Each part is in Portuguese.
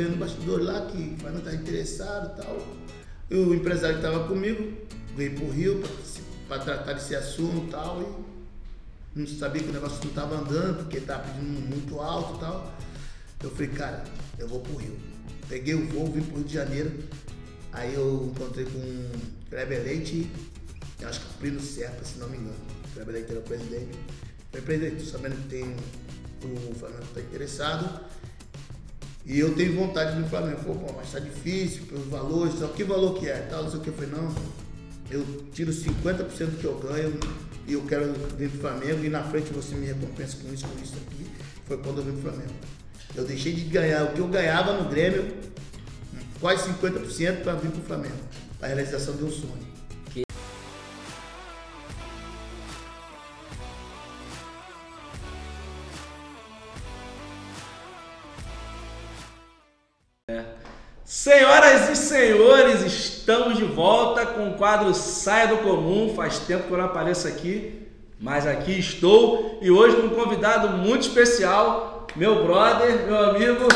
sabendo no bastidor lá que o Flamengo estava interessado e tal. E o empresário que estava comigo veio pro Rio para tratar desse assunto e tal. E não sabia que o negócio não estava andando, porque estava pedindo muito alto e tal. Eu falei, cara, eu vou pro Rio. Peguei o voo, vim pro Rio de Janeiro. Aí eu encontrei com o Kleber Leite, eu acho que o Plínio Serpa, se não me engano. O Kleber Leite era o presidente. Falei, presidente, sabendo que tem o Flamengo está interessado. E eu tenho vontade no Flamengo. Falei, pô, mas tá difícil, pelos valores, só que valor que é? Tal, não sei o que. Eu falei, não, eu tiro 50% do que eu ganho e eu quero vir pro Flamengo e na frente você me recompensa com isso, com isso aqui. Foi quando eu vim pro Flamengo. Eu deixei de ganhar o que eu ganhava no Grêmio, quase 50% para vir pro Flamengo. A realização de um sonho. Senhoras e senhores, estamos de volta com o quadro Saia do Comum. Faz tempo que eu não apareço aqui, mas aqui estou e hoje com um convidado muito especial, meu brother, meu amigo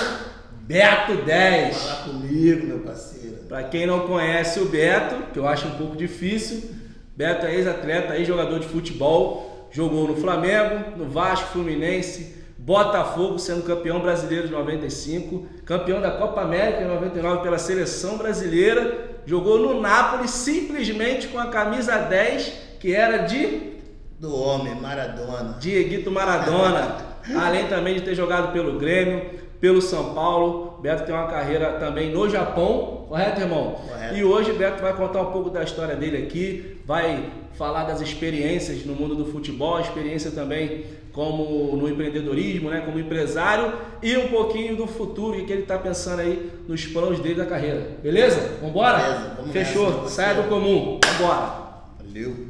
Beto 10. Fala comigo, meu parceiro. Para quem não conhece o Beto, que eu acho um pouco difícil, Beto é ex-atleta, ex-jogador de futebol, jogou no Flamengo, no Vasco, Fluminense, Botafogo sendo campeão brasileiro de 95, campeão da Copa América em 99 pela seleção brasileira, jogou no Napoli simplesmente com a camisa 10, que era de do homem Maradona. Dieguito Maradona. Além também de ter jogado pelo Grêmio, pelo São Paulo. Beto tem uma carreira também no Japão, correto, irmão? Correto. E hoje Beto vai contar um pouco da história dele aqui, vai falar das experiências no mundo do futebol, experiência também como no empreendedorismo, né, como empresário e um pouquinho do futuro e que ele está pensando aí nos planos dele da carreira. Beleza? Vambora? Beleza, vamos Fechou. nessa, Saia do comum. Vambora. Valeu.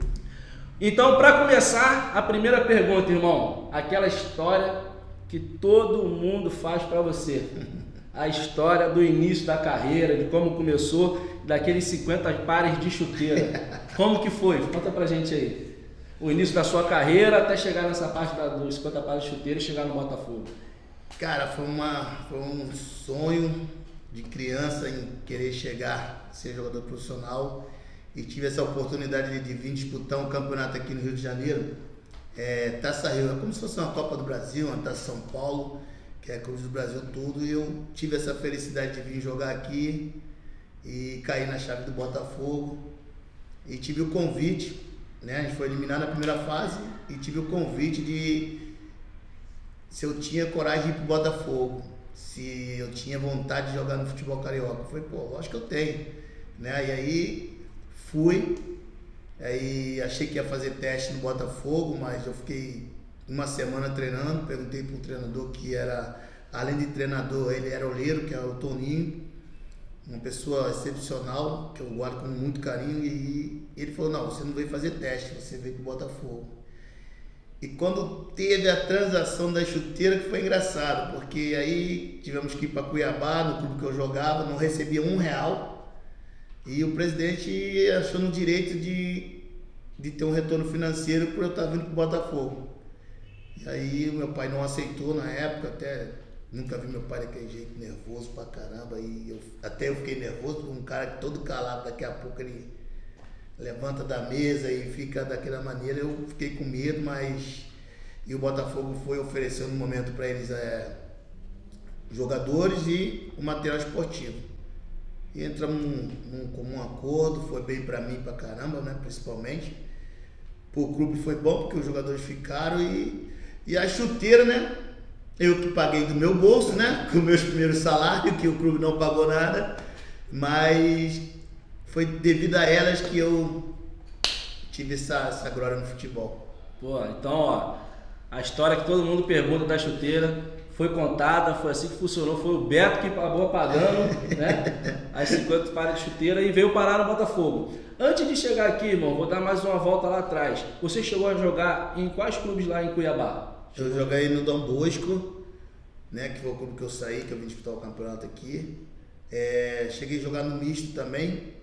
Então, para começar, a primeira pergunta, irmão, aquela história que todo mundo faz para você. A história do início da carreira, de como começou, daqueles 50 pares de chuteira. Como que foi? Conta pra gente aí. O início da sua carreira até chegar nessa parte da, dos 50 pares de e chegar no Botafogo. Cara, foi, uma, foi um sonho de criança em querer chegar, ser jogador profissional. E tive essa oportunidade de, de vir disputar um campeonato aqui no Rio de Janeiro. É, Taça Rio, é como se fosse uma Copa do Brasil, uma Taça São Paulo, que é Clube do Brasil tudo. E eu tive essa felicidade de vir jogar aqui e cair na chave do Botafogo. E tive o convite, né? A gente foi eliminado na primeira fase e tive o convite de se eu tinha coragem de ir pro Botafogo, se eu tinha vontade de jogar no futebol carioca. Eu falei, pô, lógico que eu tenho. Né? E aí fui, aí achei que ia fazer teste no Botafogo, mas eu fiquei uma semana treinando, perguntei pro treinador que era, além de treinador, ele era oleiro, que é o Toninho, uma pessoa excepcional, que eu guardo com muito carinho, e ele falou, não, você não veio fazer teste, você veio pro Botafogo. E quando teve a transação da chuteira, que foi engraçado, porque aí tivemos que ir para Cuiabá, no clube que eu jogava, não recebia um real. E o presidente achou no direito de, de ter um retorno financeiro por eu estar vindo para o Botafogo. E aí o meu pai não aceitou na época, até nunca vi meu pai daquele jeito, nervoso pra caramba. E eu, até eu fiquei nervoso, porque um cara todo calado, daqui a pouco ele levanta da mesa e fica daquela maneira. Eu fiquei com medo, mas. E o Botafogo foi oferecendo no momento para eles é, jogadores e o material esportivo. E entramos num, num comum acordo, foi bem para mim pra caramba, né? Principalmente. Pro clube foi bom, porque os jogadores ficaram e, e a chuteira, né? Eu que paguei do meu bolso, né? Com meus primeiros salários, que o clube não pagou nada. Mas foi devido a elas que eu tive essa, essa glória no futebol. Pô, então, ó, a história que todo mundo pergunta da chuteira foi contada, foi assim que funcionou, foi o Beto que acabou pagando, né? As 50 pares de chuteira e veio parar no Botafogo. Antes de chegar aqui, irmão, vou dar mais uma volta lá atrás. Você chegou a jogar em quais clubes lá em Cuiabá? Eu joguei no Dom Bosco, né? Que foi o clube que eu saí, que eu vim disputar o campeonato aqui. É, cheguei a jogar no misto também,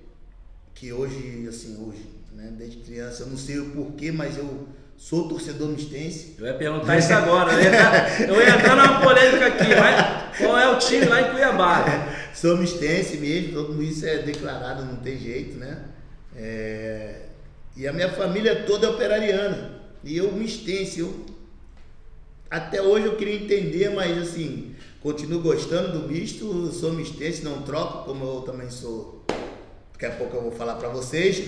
que hoje, assim, hoje, né? Desde criança, eu não sei o porquê, mas eu Sou torcedor mistense. Eu ia perguntar isso agora. Eu ia, eu ia entrar numa polêmica aqui. Mas qual é o time lá em Cuiabá? Sou mistense mesmo, todo mundo isso é declarado, não tem jeito, né? É, e a minha família toda é operariana. E eu mistense, eu até hoje eu queria entender, mas assim, continuo gostando do misto, sou mistense, não troco, como eu também sou. Daqui a pouco eu vou falar para vocês.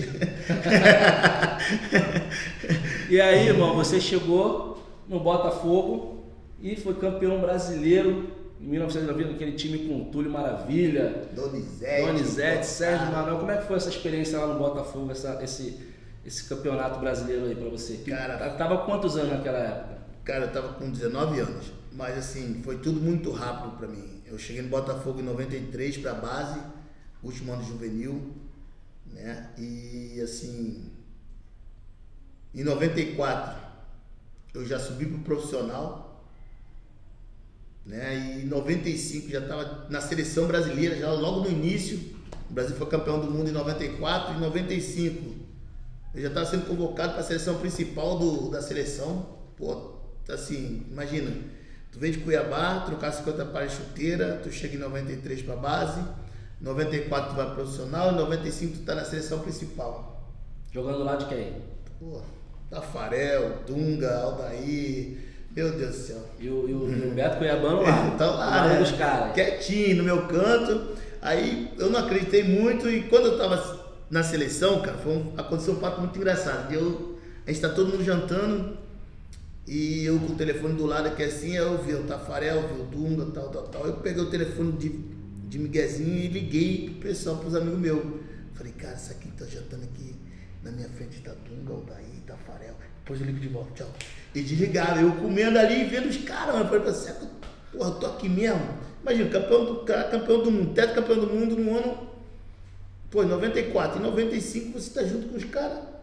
e aí, irmão, você chegou no Botafogo e foi campeão brasileiro em 1990, aquele time com Túlio Maravilha, Donizete, Donizete Sérgio Manuel. Como é que foi essa experiência lá no Botafogo, essa, esse, esse campeonato brasileiro aí para você? Cara, tava quantos anos naquela época? Cara, eu tava com 19 anos, mas assim, foi tudo muito rápido para mim. Eu cheguei no Botafogo em 93 para base, último ano juvenil, né? E assim, em 94 eu já subi pro profissional, né? E em 95 já estava na seleção brasileira, já logo no início. O Brasil foi campeão do mundo em 94 e 95 eu já estava sendo convocado para a seleção principal do, da seleção. Pô, assim, imagina, tu vem de Cuiabá, trocar 50 pares de chuteira, tu chega em 93 para base, 94 tu vai profissional, e 95 tu tá na seleção principal. Jogando lá de quem? Pô, Tafarel, Dunga, Aldair, meu Deus do céu. E o, e o, e o Beto Cuiabano lá? Então lá, né? dos caras. Quietinho, no meu canto. Aí eu não acreditei muito e quando eu tava na seleção, cara, foi um, aconteceu um fato muito engraçado. Eu, a gente tá todo mundo jantando, e eu com o telefone do lado aqui assim, eu vi o Tafarel, vi o Dunga, tal, tal, tal. Eu peguei o telefone de, de Miguezinho e liguei pro pessoal, pros amigos meus. Falei, cara, isso aqui tá jantando aqui na minha frente tá Dunga, o Daí, Tafarel. Depois eu ligo de volta, tchau. E desligaram, eu comendo ali e vendo os caras, mano. Falei, você, porra, eu tô aqui mesmo. Imagina, campeão do, campeão do mundo, teto campeão do mundo no ano. Pô, em 94, em 95 você tá junto com os caras.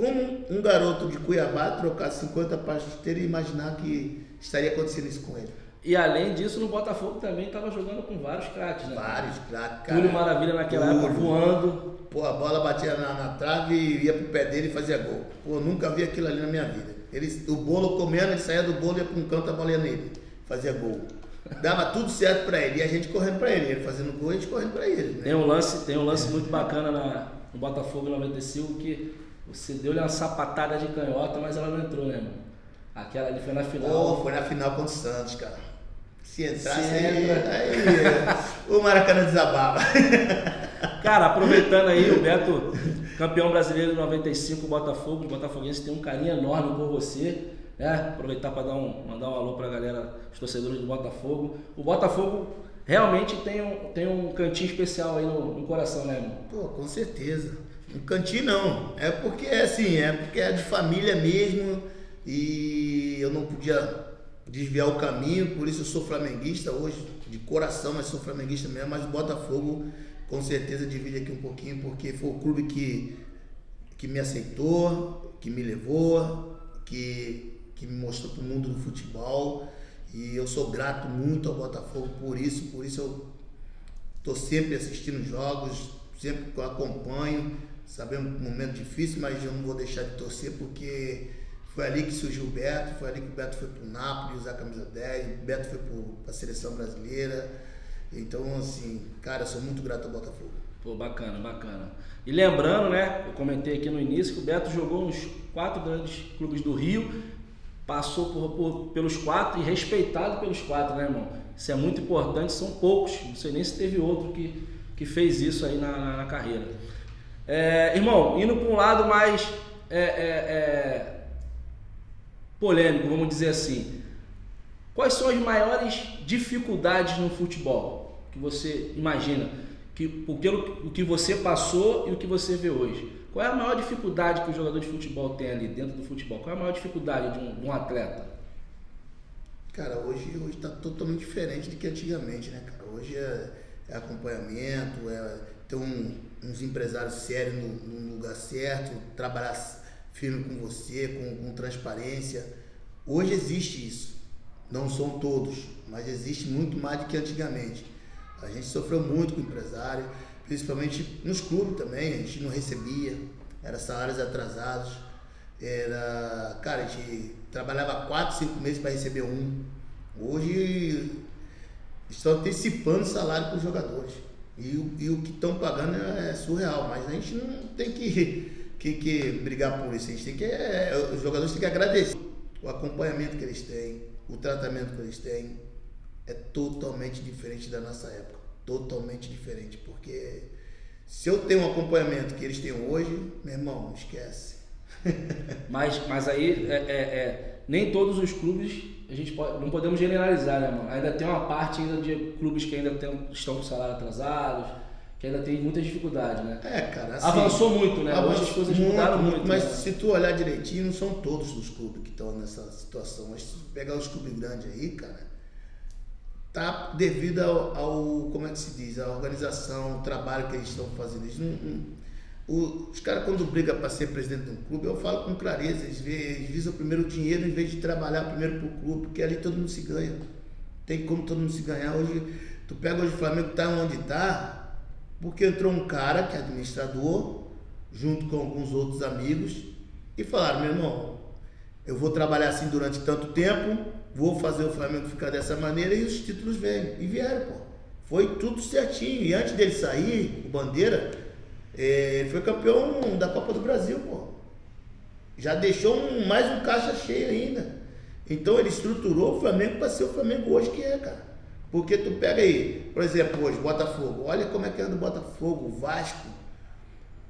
Como um garoto de Cuiabá trocar 50 passos de e imaginar que estaria acontecendo isso com ele? E além disso, no Botafogo também estava jogando com vários craques, né? Vários craques, cara. Túlio Maravilha naquela Túlio. época voando. Pô, a bola batia na, na, trave e ia pro pé dele e fazia gol. Pô, nunca vi aquilo ali na minha vida. Ele, o bolo comendo, ele saía do bolo, ia para um canto, a bola ia nele. Fazia gol. Dava tudo certo para ele. E a gente correndo para ele. Ele fazendo gol e a gente correndo para ele. Né? Tem um lance, tem um lance muito bacana na, no Botafogo 95 que você deu-lhe uma sapatada de canhota, mas ela não entrou, né, mano? Aquela ali foi na final. Oh, foi na final contra o Santos, cara. Se entrasse Se aí, aí, o Maracanã desabava. Cara, aproveitando aí, o Beto, campeão brasileiro de 95, Botafogo, o Botafoguense tem um carinho enorme por você. Né? Aproveitar para um, mandar um alô para a galera, os torcedores do Botafogo. O Botafogo realmente tem um, tem um cantinho especial aí no, no coração, né, irmão? Pô, com certeza. Um cantinho não. É porque é assim, é porque é de família mesmo e eu não podia desviar o caminho, por isso eu sou flamenguista hoje, de coração, mas sou flamenguista mesmo, mas o Botafogo com certeza divide aqui um pouquinho, porque foi o clube que, que me aceitou, que me levou, que, que me mostrou para o mundo do futebol. E eu sou grato muito ao Botafogo por isso, por isso eu estou sempre assistindo jogos, sempre acompanho Sabemos um momento difícil, mas eu não vou deixar de torcer porque foi ali que surgiu o Beto, foi ali que o Beto foi para o Napoli usar a camisa 10, o Beto foi para a seleção brasileira. Então, assim, cara, eu sou muito grato ao Botafogo. Pô, bacana, bacana. E lembrando, né, eu comentei aqui no início que o Beto jogou nos quatro grandes clubes do Rio, passou por, por, pelos quatro e respeitado pelos quatro, né, irmão? Isso é muito importante, são poucos, não sei nem se teve outro que, que fez isso aí na, na, na carreira. É, irmão, indo para um lado mais é, é, é, polêmico, vamos dizer assim. Quais são as maiores dificuldades no futebol que você imagina? Que, pelo o que você passou e o que você vê hoje. Qual é a maior dificuldade que o jogador de futebol tem ali dentro do futebol? Qual é a maior dificuldade de um, de um atleta? Cara, hoje está totalmente diferente do que antigamente, né, cara? Hoje é, é acompanhamento, é ter um, uns empresários sérios no, no, lugar certo, trabalhar firme com você, com, com transparência. Hoje existe isso. Não são todos, mas existe muito mais do que antigamente. A gente sofreu muito com empresário, principalmente nos clubes também, a gente não recebia, eram salários atrasados. era. Cara, a gente trabalhava quatro, cinco meses para receber um. Hoje estão antecipando salário para os jogadores. E, e o que estão pagando é surreal, mas a gente não tem que, que, que brigar por isso. A gente tem que. é, os jogadores têm que agradecer o acompanhamento que eles têm, o tratamento que eles têm. É totalmente diferente da nossa época. Totalmente diferente. Porque se eu tenho um acompanhamento que eles têm hoje, meu irmão, esquece. Mas, mas aí é, é- é, nem todos os clubes a gente pode, não podemos generalizar, né, mano? Ainda tem uma parte ainda de clubes que ainda tem- estão com salário atrasados, que ainda tem muita dificuldade, né? É, cara. assim, Avançou muito, né? Hoje as coisas mudaram muito. Mas né? se tu olhar direitinho, não são todos os clubes que estão nessa situação. Mas se tu pegar os clubes grandes aí, cara, tá devido ao, ao- como é que se diz, a organização, o trabalho que eles estão fazendo. Eles não- não- o- os caras quando brigam para ser presidente de um clube, eu falo com clareza, eles, eles visam primeiro o dinheiro em vez de trabalhar primeiro pro clube, porque ali todo mundo se ganha. Tem como todo mundo se ganhar. Hoje, tu pega hoje o Flamengo tá onde tá, porque entrou um cara que é administrador, junto com alguns outros amigos, e falaram, meu irmão, eu vou trabalhar assim durante tanto tempo, vou fazer o Flamengo ficar dessa maneira e os títulos vêm. E vieram, pô. Foi tudo certinho. E antes dele sair, o Bandeira, ele foi campeão da Copa do Brasil, pô. Já deixou um- mais um caixa cheio ainda. Então ele estruturou o Flamengo para ser o Flamengo hoje que é, cara. Porque tu pega aí, por exemplo, hoje, Botafogo. Olha como é que anda o Botafogo, o Vasco.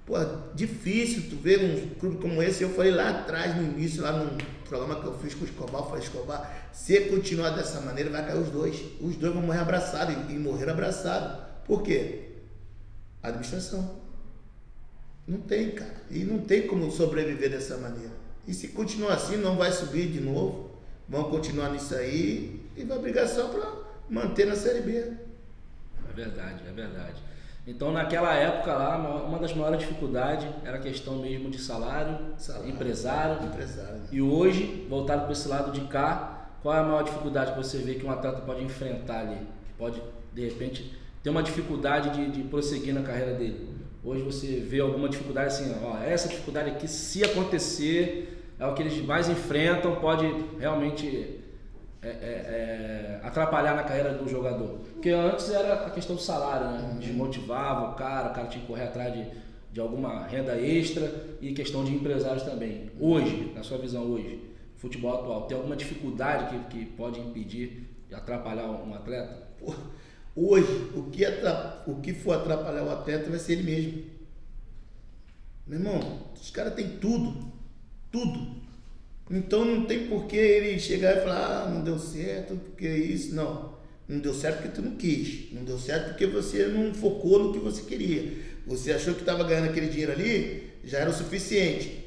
Pô, difícil tu ver um clube como esse. Eu falei lá atrás, no início, lá no programa que eu fiz com o Escobar, eu falei, Escobar, se continuar dessa maneira, vai cair os dois. Os dois vão morrer abraçados e, morreram abraçados. Por quê? Administração. Não tem, cara. E não tem como sobreviver dessa maneira. E se continuar assim, não vai subir de novo. Vão continuar nisso aí e vai brigar só para manter na Série B. É verdade, é verdade. Então naquela época lá, uma das maiores dificuldades era a questão mesmo de salário, Salário. empresário. Empresário. E hoje, voltado para esse lado de cá, qual é a maior dificuldade que você vê que um atleta pode enfrentar ali? Que pode, de repente, ter uma dificuldade de, de prosseguir na carreira dele. Hoje você vê alguma dificuldade assim, ó, essa dificuldade aqui, se acontecer, é o que eles mais enfrentam, pode realmente é, é, é, atrapalhar na carreira do jogador. Porque antes era a questão do salário, né? Desmotivava o cara, o cara tinha que correr atrás de, de alguma renda extra e questão de empresários também. Hoje, na sua visão hoje, futebol atual, tem alguma dificuldade que, que pode impedir de atrapalhar um atleta? Pô, Hoje, o que, o que for atrapalhar o atleta vai ser ele mesmo. Meu irmão, os caras têm tudo. Tudo. Então não tem por que ele chegar e falar, ah, não deu certo, porque isso. Não. Não deu certo porque tu não quis. Não deu certo porque você não focou no que você queria. Você achou que estava ganhando aquele dinheiro ali, já era o suficiente.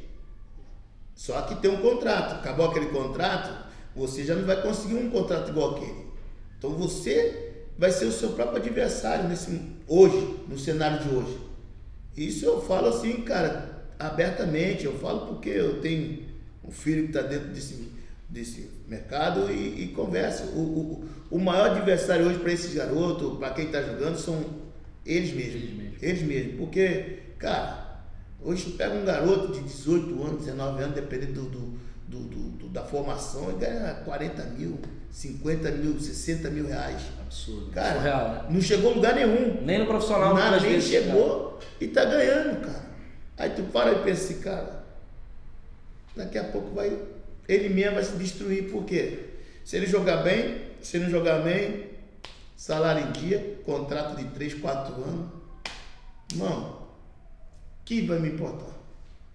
Só que tem um contrato. Acabou aquele contrato, você já não vai conseguir um contrato igual aquele. Então você vai ser o seu próprio adversário nesse hoje, no cenário de hoje. Isso eu falo assim, cara, abertamente. Eu falo porque eu tenho um filho que está dentro desse, desse mercado e, e conversa. O, o, o maior adversário hoje para esses garotos, para quem está jogando, são eles mesmos. Eles mesmos. Eles mesmos. Porque, cara, hoje tu pega um garoto de 18 anos, 19 anos, dependendo do, do, do, do- da formação, ele ganha 40 mil, 50 mil, 60 mil reais. Absurdo. Cara, Surreal, né? não chegou a lugar nenhum. Nem no profissional, Nada, nem vezes, chegou e tá ganhando, cara. Aí tu para e pensa assim, cara, daqui a pouco vai. Ele mesmo vai se destruir, por quê? Se ele jogar bem, se ele não jogar bem, salário em dia, contrato de 3, 4 anos. Mano, que vai me importar?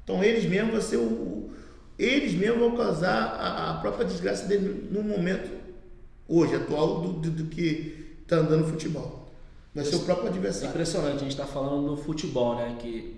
Então eles mesmos vão ser o. o- Eles mesmos vão causar a, a própria desgraça dele no momento hoje, atual, do, do, do que tá andando no futebol. Vai ser o próprio É adversário. impressionante, a gente está falando do futebol, né? Que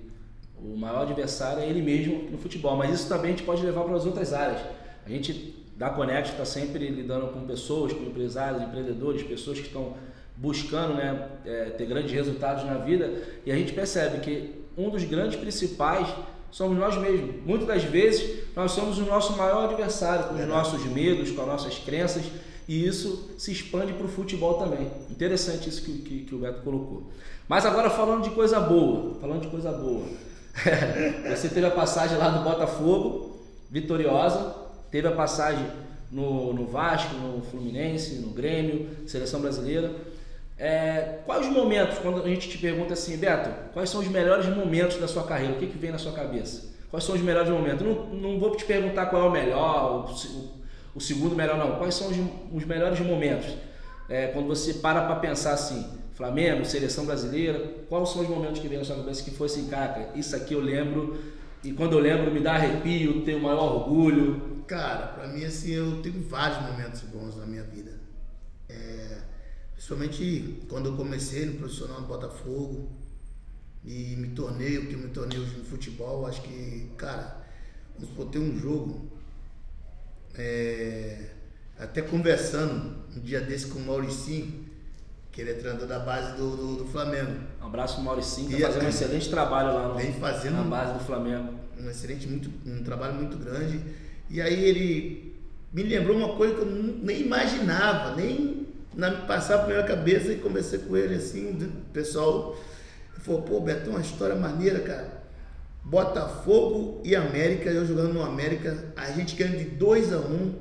o maior adversário é ele mesmo no futebol, mas isso também a gente pode levar para as outras áreas. A gente da Conect está sempre lidando com pessoas, com empresários, empreendedores, pessoas que estão buscando né, é, ter grandes resultados na vida e a gente percebe que um dos grandes principais somos nós mesmos. Muitas das vezes nós somos o nosso maior adversário, com os nossos medos, com as nossas crenças e isso se expande para o futebol também. Interessante isso que, que, que o Beto colocou. Mas agora falando de coisa boa, falando de coisa boa. Você teve a passagem lá do Botafogo vitoriosa, teve a passagem no, no Vasco, no Fluminense, no Grêmio, seleção brasileira. É, quais os momentos, quando a gente te pergunta assim, Beto, quais são os melhores momentos da sua carreira? O que, que vem na sua cabeça? Quais são os melhores momentos? Não, não vou te perguntar qual é o melhor, o, o segundo melhor, não. Quais são os, os melhores momentos? É, quando você para para pensar assim, Flamengo, seleção brasileira, quais são os momentos que vem na sua cabeça que fosse, cara, isso aqui eu lembro, e quando eu lembro me dá arrepio, tenho maior orgulho? Cara, pra mim, assim, eu tenho vários momentos bons na minha vida. É, principalmente quando eu comecei no profissional do Botafogo e me tornei o que me tornei hoje no futebol, acho que, cara, vamos supor, ter um jogo, é, até conversando um dia desse com o Mauricinho, que ele é treinador da base do, do, do Flamengo. Um abraço pro Mauricinho, tá fazendo um excelente trabalho lá no, vem fazendo na base do Flamengo. Um excelente, muito, um trabalho muito grande. E aí ele me lembrou uma coisa que eu nem imaginava, nem na, passava pela minha cabeça e conversei com ele assim, o pessoal falou, pô, Beto, uma história maneira, cara. Botafogo e América, eu jogando no América, a gente ganhando de 2 a 1 um,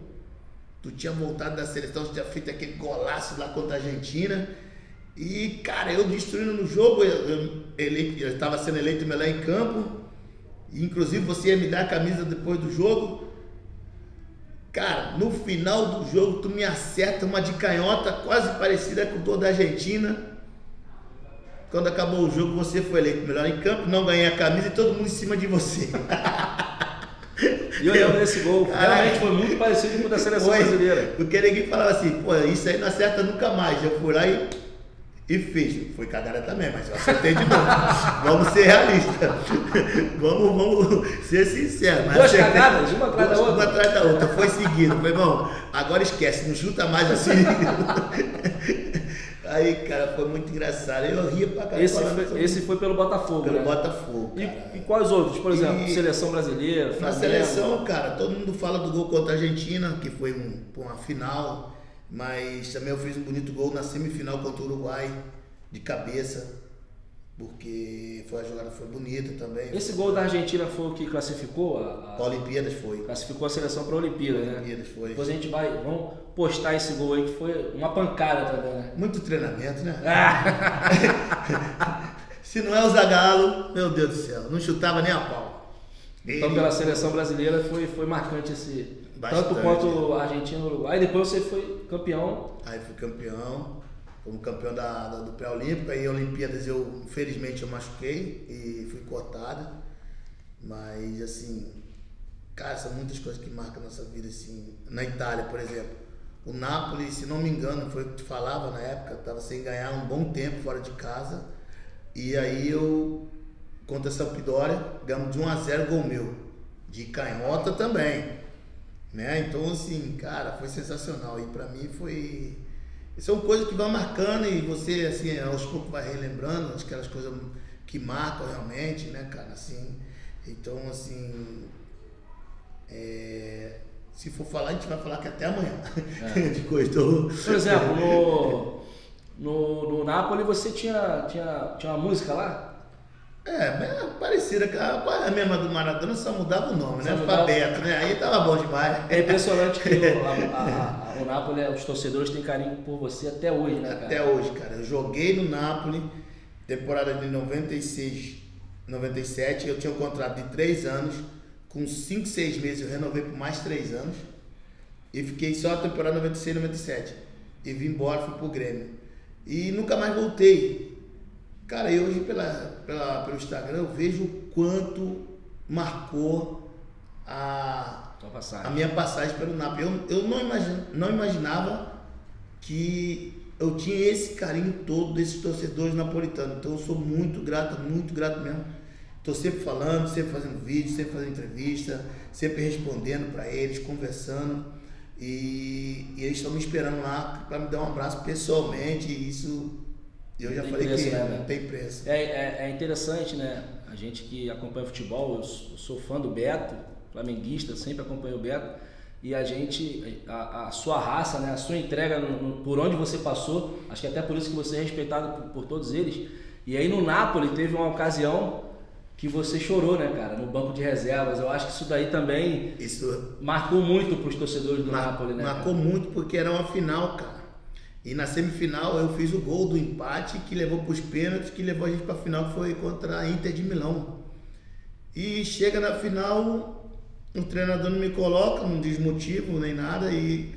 Tu tinha voltado da seleção, tu tinha feito aquele golaço lá contra a Argentina. E, cara, eu destruindo no jogo, eu estava sendo eleito melhor em campo. E, inclusive, você ia me dar a camisa depois do jogo. Cara, no final do jogo, tu me acerta uma de canhota quase parecida com toda a Argentina. Quando acabou o jogo, você foi eleito melhor em campo, não ganhei a camisa e todo mundo em cima de você. E eu lembro desse gol. Caraca. Realmente foi muito parecido com o da seleção foi, brasileira. Porque ninguém falava assim, pô, isso aí não acerta nunca mais. Eu fui lá e, e fiz. Foi cagada também, mas eu acertei de novo. vamos ser realistas. vamos, vamos ser sinceros. Mas Duas acertei, cagadas, uma atrás da outra. Uma atrás da outra. Foi seguido. Foi, bom, agora esquece, não chuta mais assim. Aí, cara, foi muito engraçado. Eu ria pra caramba. Esse, foi, esse foi pelo Botafogo. Pelo né? Botafogo. E, e, quais outros? Por exemplo, e, seleção brasileira. Flamengo. Na seleção, cara, todo mundo fala do gol contra a Argentina, que foi um, uma final. Mas também eu fiz um bonito gol na semifinal contra o Uruguai, de cabeça porque foi a jogada foi bonita também. Esse gol da Argentina foi o que classificou a, a... Olimpíadas foi. Classificou a seleção para a Olimpíada, né? Olimpíadas foi. Depois a gente vai, vamos postar esse gol aí que foi uma pancada também, né? Muito treinamento, né? Ah. Se não é o Zagallo, meu Deus do céu, não chutava nem a pau. Então pela seleção brasileira foi, foi marcante esse Bastante. tanto quanto a Argentina e Uruguai. Aí depois você foi campeão. Aí fui campeão como campeão da, da do pré-olímpico. Aí Olimpíadas eu, infelizmente, eu machuquei e fui cortado. Mas, assim, cara, são muitas coisas que marcam a nossa vida, assim. Na Itália, por exemplo. O Napoli, se não me engano, foi o que tu falava na época, estava sem ganhar um bom tempo fora de casa. E aí eu, contra a Sampdoria, ganhamos de 1 a 0 gol meu. De canhota também. Né? Então, assim, cara, foi sensacional. E para mim foi são coisas que vão marcando e você, assim, aos poucos vai relembrando aquelas coisas que marcam realmente, né, cara, assim. Então, assim, é, se for falar, a gente vai falar que até amanhã. É. de coisa. Então... Por exemplo, no, no, no Napoli você tinha, tinha, tinha uma música lá? É, parecida, quase a mesma do Maradona, só mudava o nome, só né? Mudava... Alfabeto, né? Aí tava bom demais. É impressionante que o, a, a, o Napoli, os torcedores têm carinho por você até hoje, né, cara? Até hoje, cara. Eu joguei no Napoli, temporada de 96, 97, eu tinha um contrato de 3 anos, com 5, 6 meses eu renovei por mais 3 anos, e fiquei só a temporada 96, 97. E vim embora, fui pro Grêmio. E nunca mais voltei. Cara, e hoje pela, pela, pelo Instagram eu vejo o quanto marcou a, a minha passagem pelo NAP. Eu, eu não, imagine, não imaginava que eu tinha esse carinho todo desses torcedores napolitanos. Então eu sou muito grato, muito grato mesmo. Estou sempre falando, sempre fazendo vídeo, sempre fazendo entrevista, sempre respondendo para eles, conversando. E, e eles estão me esperando lá para me dar um abraço pessoalmente. E isso eu já falei preço, que né, não tem preço. É, é, é, interessante, né? A gente que acompanha futebol, eu sou fã do Beto, flamenguista, sempre acompanho o Beto. E a gente, a, a sua raça, né? a sua entrega no, no, por onde você passou, acho que até por isso que você é respeitado por, por todos eles. E aí no Napoli teve uma ocasião que você chorou, né, cara, no banco de reservas. Eu acho que isso daí também Isso marcou muito para os torcedores do mar- Napoli, né? marcou cara? muito porque era uma final, cara. E na semifinal eu fiz o gol do empate que levou para os pênaltis, que levou a gente para a final, que foi contra a Inter de Milão. E chega na final, o treinador não me coloca, não diz motivo nem nada, e,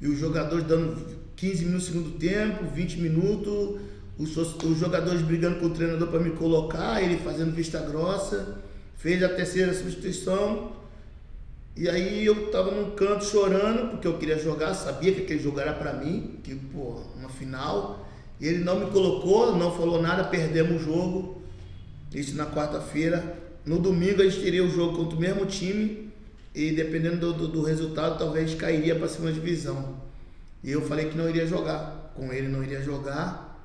e os jogadores dando 15 minutos no segundo tempo, 20 minutos, os, os jogadores brigando com o treinador para me colocar, ele fazendo vista grossa, fez a terceira substituição. E aí eu tava num canto chorando, porque eu queria jogar, sabia que aquele jogo era pra mim, que, pô, uma final. E ele não me colocou, não falou nada, perdemos o jogo. Isso na quarta-feira. No domingo a gente teria o jogo contra o mesmo time e dependendo do, do, do resultado, talvez cairia pra segunda divisão. E eu falei que não iria jogar. Com ele não iria jogar,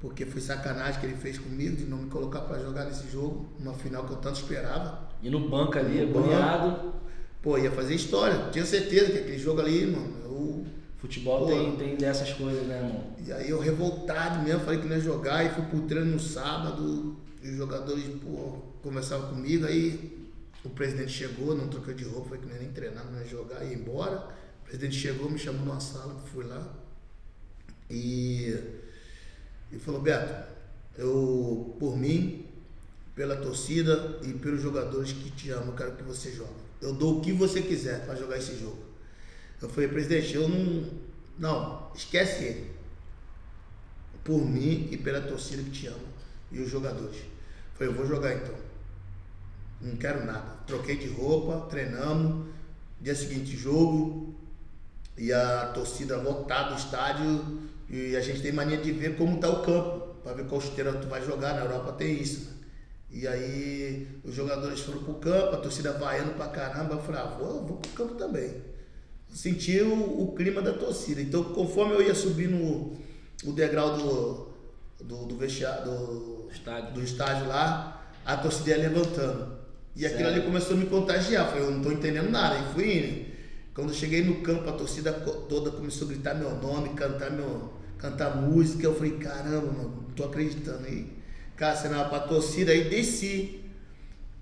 porque foi sacanagem que ele fez comigo de não me colocar pra jogar nesse jogo, uma final que eu tanto esperava. E no banco ali, No banco. agoniado. Pô, ia fazer história. Tinha certeza que aquele jogo ali, mano, eu. Futebol Pô. tem, tem dessas coisas, né, irmão? E aí eu revoltado mesmo, falei que não ia jogar e fui pro treino no sábado. E os jogadores, pô, conversavam comigo, aí o presidente chegou, não trocou de roupa, falei que nem treinar, não jogar, ia embora. O presidente chegou, me chamou numa sala, fui lá. E, e falou, Beto, eu, por mim, pela torcida e pelos jogadores que te amam, eu quero que você jogue. Eu dou o que você quiser para jogar esse jogo. Eu falei, presidente, eu não. Não, esquece ele. Por mim e pela torcida que te ama. E os jogadores. Eu falei, eu vou jogar então. Não quero nada. Troquei de roupa, treinamos. Dia seguinte, jogo. E a torcida lotada do estádio. E a gente tem mania de ver como tá o campo. Para ver qual chuteira tu vai jogar. Na Europa tem isso. né? E aí os jogadores foram pro campo, a torcida vaiando pra caramba. Eu falei, ah, vou, vou pro campo também. Senti o, o clima da torcida. Então, conforme eu ia subindo o, o degrau do, do, do vestiário, do, Estádio. do estádio lá, a torcida ia levantando. E aquilo Sério? ali começou a me contagiar. Eu falei, eu não tô entendendo nada. E fui indo. Quando eu cheguei no campo, a torcida toda começou a gritar meu nome, cantar meu, cantar música. Eu falei, caramba, mano, não tô acreditando. E, cara, pra torcida, aí desci.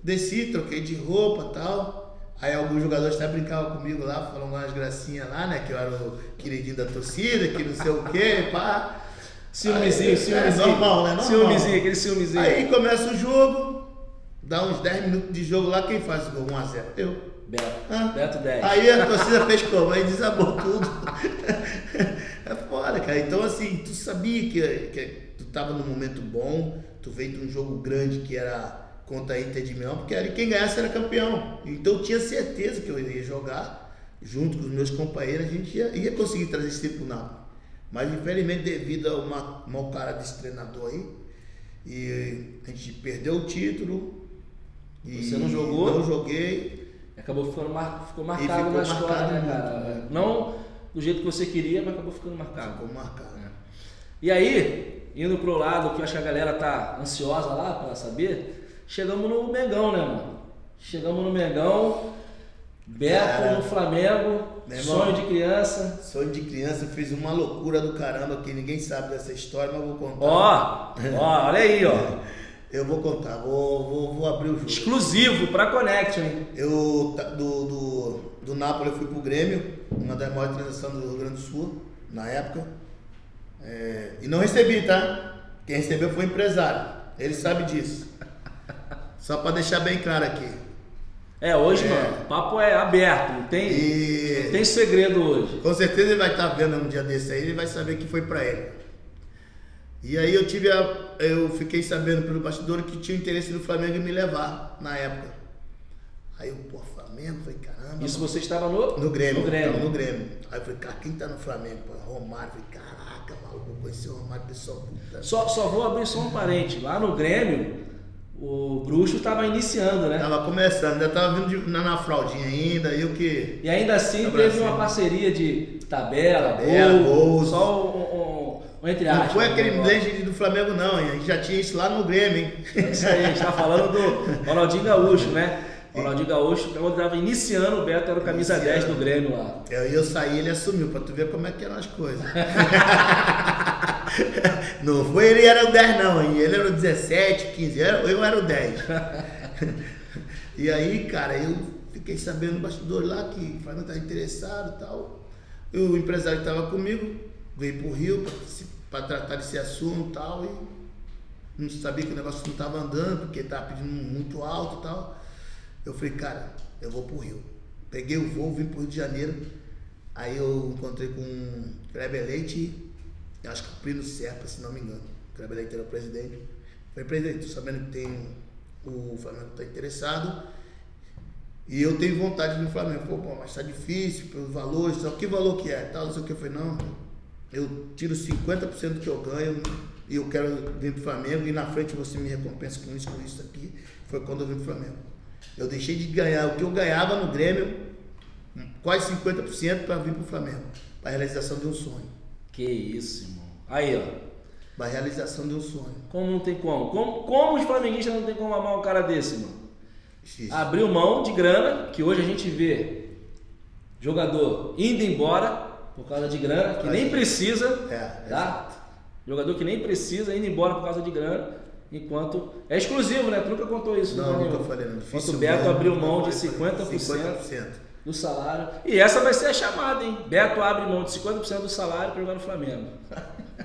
Desci, troquei de roupa e tal. Aí alguns jogadores até brincavam comigo lá, falando umas gracinhas lá, né? Que eu era o queridinho da torcida, que não sei o quê, pá. Ciúmezinho, Aí, ciúmezinho. É normal, né? Normal. Ciúmezinho, aquele ciúmezinho. Aí começa o jogo, dá uns 10 minutos de jogo lá, quem faz o gol? 1x0. Eu. Beto. Ah. Beto 10. Aí a torcida fez como? Aí desabou tudo. é foda, cara. Então, assim, tu sabia que, que tu tava num momento bom, tu veio de um jogo grande que era contra a Inter de Milão, porque ali quem ganhasse era campeão. Então eu tinha certeza que eu iria jogar junto com os meus companheiros, a gente ia, ia conseguir trazer esse tempo Nápoles. Mas infelizmente devido ao ma- mau cara desse treinador aí, e a gente perdeu o título. E Você não jogou? Não joguei. Acabou ficando mar... ficou marcado ficou na história, né, muito, cara? né? Não do jeito que você queria, mas acabou ficando marcado. Ficou marcado. E aí, indo pro lado que eu acho que a galera tá ansiosa lá pra saber, chegamos no Mengão, né, mano? Chegamos no Mengão, Beto Cara, no Flamengo, sonho de criança. Sonho de criança, eu fiz uma loucura do caramba que ninguém sabe dessa história, mas vou contar. Ó, ó, olha aí, ó. Eu vou contar, vou, vou, vou abrir o jogo. Exclusivo pra Connection, hein? Eu ta- do, do, do Nápoles eu fui pro Grêmio, uma das maiores transações do Rio Grande do Sul, na época. É, e não recebi, tá? Quem recebeu foi o empresário. Ele sabe disso. Só pra deixar bem claro aqui. É, hoje, É. mano, o papo é aberto, não tem, E não tem segredo hoje. Com certeza ele vai estar vendo um dia desse aí, ele vai saber que foi pra ele. E aí eu tive a, eu fiquei sabendo pelo bastidor que tinha interesse do Flamengo em me levar na época. Aí eu, pô, Flamengo, falei, caramba. Isso mano. você estava no, no Grêmio, No Grêmio. tava no Grêmio. Aí eu falei, cara, quem tá no Flamengo? Pô, Romário, falei, caraca, maluco, vou conhecer o Romário, pessoal. Só, só vou abrir só um parente. Lá no Grêmio, o Bruxo tava iniciando, né? Tava começando, ainda tava vindo de- na, na fraldinha ainda, eu que. E ainda assim teve uma parceria de tabela, Tabela, gol, só um, um entre aspas. Não foi aquele né? blend do Flamengo, não, hein? A gente já tinha isso lá no Grêmio, hein? É Isso aí, a gente tá falando do Ronaldinho Gaúcho, né? Ronaldinho Gaúcho, quando tava iniciando, o Beto era o camisa Iniciando. 10 do Grêmio lá. Eu, eu saí ele assumiu, pra tu ver como é que eram as coisas. não foi ele era o 10 não, hein? ele era o 17, 15, era- eu era o 10. e aí, cara, eu fiquei sabendo no bastidor lá que o Flamengo estava interessado e tal. E o empresário que estava comigo veio pro Rio para tratar desse assunto e tal. E não sabia que o negócio não estava andando, porque estava pedindo muito alto e tal. Eu falei, cara, eu vou pro Rio. Peguei o voo, vim pro Rio de Janeiro. Aí eu encontrei com o Kleber Leite, acho que o Plínio Serpa, se não me engano. O Kleber Leite era o presidente. Falei, presidente, sabendo que tem o Flamengo está interessado e eu tenho vontade no Flamengo. Pô, pô mas tá difícil, pelos valores, só que valor que é? Tal, não sei o que. Eu falei, não, eu tiro 50% do que eu ganho e eu quero vir pro Flamengo e na frente você me recompensa com isso, com isso aqui. Foi quando eu vim pro Flamengo. Eu deixei de ganhar o que eu ganhava no Grêmio, quase 50% para vir pro Flamengo, para a realização de um sonho. Que isso, irmão. Aí, ó. Para a realização de um sonho. Como não tem como? Como, como os flamenguistas não tem como amar um cara desse, mano? Abriu mão de grana, que hoje a gente vê jogador indo embora por causa de grana, que nem precisa, é, tá? Jogador que nem precisa indo embora por causa de grana, enquanto é exclusivo, né? Tu nunca contou isso, não? Nunca falei, não. Enquanto o Beto abriu mão de 50%, 50% do salário. E essa vai ser a chamada, hein? Beto abre mão de 50% do salário para jogar no Flamengo.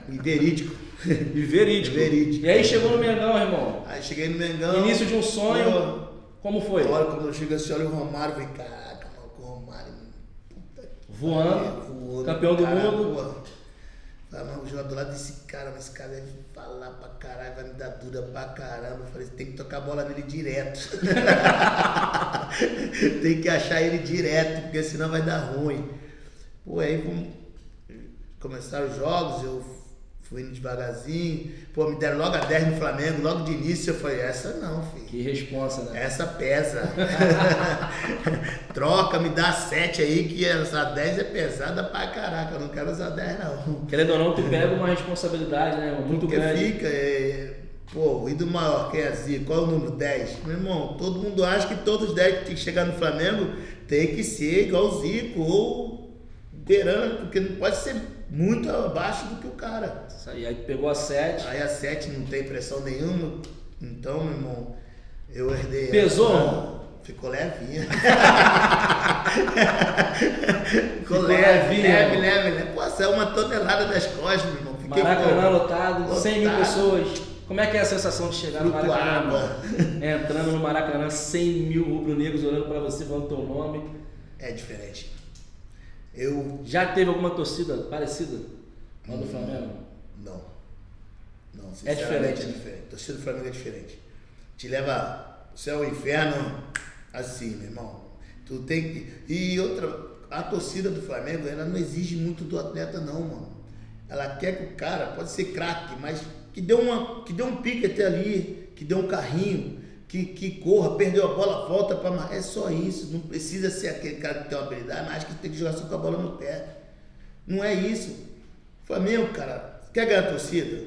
E verídico. E verídico. verídico. E aí chegou no Mengão, irmão. Aí cheguei no Mengão. Início de um sonho. Pô, como foi? Olha, quando eu chego assim, olha o Romário, o Romário. Voando, voando, campeão do cara, mundo. Voando. Falei, mas o jogador lá desse cara, mas esse cara deve falar pra caralho, vai me dar dura pra caramba. Eu falei, tem que tocar a bola nele direto. tem que achar ele direto, porque senão vai dar ruim. Pô, aí começaram os jogos, eu Fui indo devagarzinho. Pô, me deram logo a 10 no Flamengo, logo de início eu falei, essa não, filho. Que responsa, né? Essa pesa. Troca, me dá 7 aí, que essa 10 é pesada pra caraca. Eu não quero usar 10, não. Querendo ou não, tu pega uma responsabilidade, né? Muito Porque grande. fica, é, pô, o ídolo maior, quem é Zico? Qual é o número 10? Meu irmão, todo mundo acha que todos os 10 que tem que chegar no Flamengo tem que ser igual o Zico ou beirando, porque não pode ser muito abaixo do que o cara. Isso aí, aí pegou a 7. Aí a 7 não tem pressão nenhuma. Então, meu irmão, eu herdei. Pesou? Ela, ficou levinha. ficou, leve, leve, leve, leve. Pô, saiu uma tonelada das costas, meu irmão. Fiquei Maracanã lotado, lotado, 100 mil pessoas. Como é que é a sensação de chegar Fruto no Maracanã? Água. Entrando no Maracanã, 100 mil rubro-negros olhando pra você, falando teu nome. É diferente. Eu. Já teve alguma torcida parecida com a do Flamengo? Não. Não, é diferente. É diferente. torcida do Flamengo é diferente. Te leva o céu ao inferno assim, meu irmão. Tu tem que. E outra, a torcida do Flamengo, ela não exige muito do atleta, não, mano. Ela quer que o cara, pode ser craque, mas que dê, uma, que dê um pique até ali, que dê um carrinho, que, que corra, perdeu a bola, volta para mais. É só isso. Não precisa ser aquele cara que tem uma habilidade, mas que tem que jogar só com a bola no pé. Não é isso. Flamengo, cara, quer ganhar a torcida?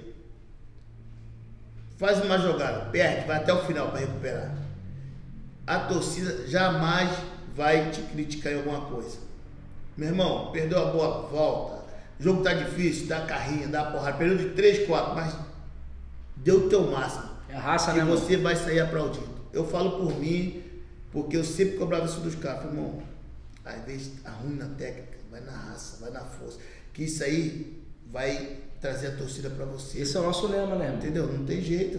Faz uma jogada, perde, vai até o final para recuperar. A torcida jamais vai te criticar em alguma coisa. Meu irmão, perdeu a bola, volta. O jogo tá difícil, dá carrinho, dá porrada. Perdeu de 3, 4, mas deu o teu máximo. É raça, que né, você mano? vai sair aplaudido. Eu falo por mim, porque eu sempre cobrava isso dos caras. Irmão, às vezes arrume na técnica, vai na raça, vai na força. Que isso aí vai trazer a torcida para você. Esse é o nosso lema, né? Irmão? Entendeu? Não tem jeito.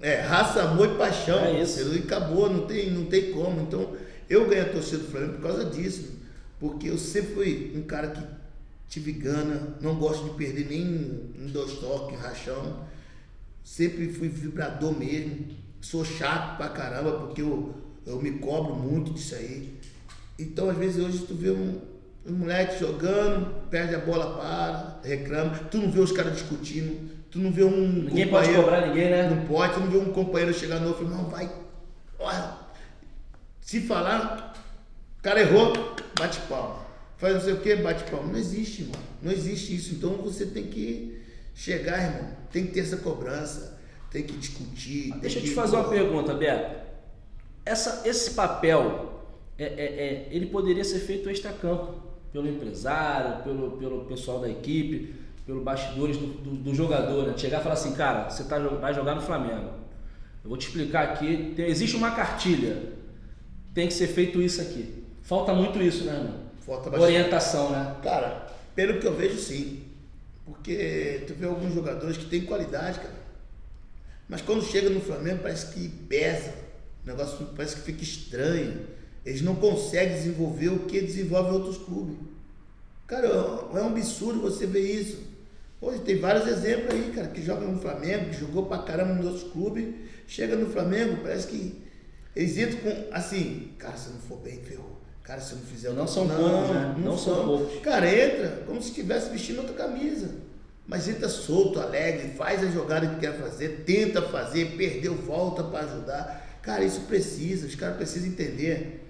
É, raça, amor e paixão. É isso. E acabou, não tem, não tem como. Então, eu ganhei a torcida do Flamengo por causa disso. Porque eu sempre fui um cara que tive gana, não gosto de perder nem um dois toques, rachão. Sempre fui vibrador mesmo. Sou chato pra caramba, porque eu, eu me cobro muito disso aí. Então, às vezes, hoje tu vê um, um moleque jogando, perde a bola, para, reclama. Tu não vê os caras discutindo. Tu não vê um. Ninguém pode cobrar ninguém, né? Não pode. Tu não vê um companheiro chegar no outro e não, vai. Olha, se falar, o cara errou, bate palma. Faz não sei o que, bate palma. Não existe, mano. Não existe isso. Então você tem que chegar, irmão. Tem que ter essa cobrança. Tem que discutir. Deixa eu te fazer uma pergunta, Beto. Essa, esse papel, é, é, é, ele poderia ser feito extra-campo, pelo empresário, pelo, pelo pessoal da equipe, pelos bastidores do, do, do jogador, né? Chegar e falar assim, cara, você tá, vai jogar no Flamengo. Eu vou te explicar aqui. Tem, existe uma cartilha. Tem que ser feito isso aqui. Falta muito isso, né, irmão? Falta bastante. Orientação, né? Cara, pelo que eu vejo, sim. Porque tu vê alguns jogadores que têm qualidade, cara. Mas quando chega no Flamengo parece que pesa. O negócio parece que fica estranho. Eles não conseguem desenvolver o que desenvolve outros clubes. Cara, é um absurdo você ver isso. Hoje tem vários exemplos aí, cara, que jogam no Flamengo, que jogou pra caramba nos outros clubes, chega no Flamengo, parece que eles entram com, assim, cara, se não for bem, ferrou. Cara, se não fizer... Não são poucos, né? Não, Não são são. poucos. Cara, entra como se estivesse vestindo outra camisa. Mas entra solto, alegre, faz a jogada que quer fazer, tenta fazer, perdeu, volta para ajudar. Cara, isso precisa, os caras precisam entender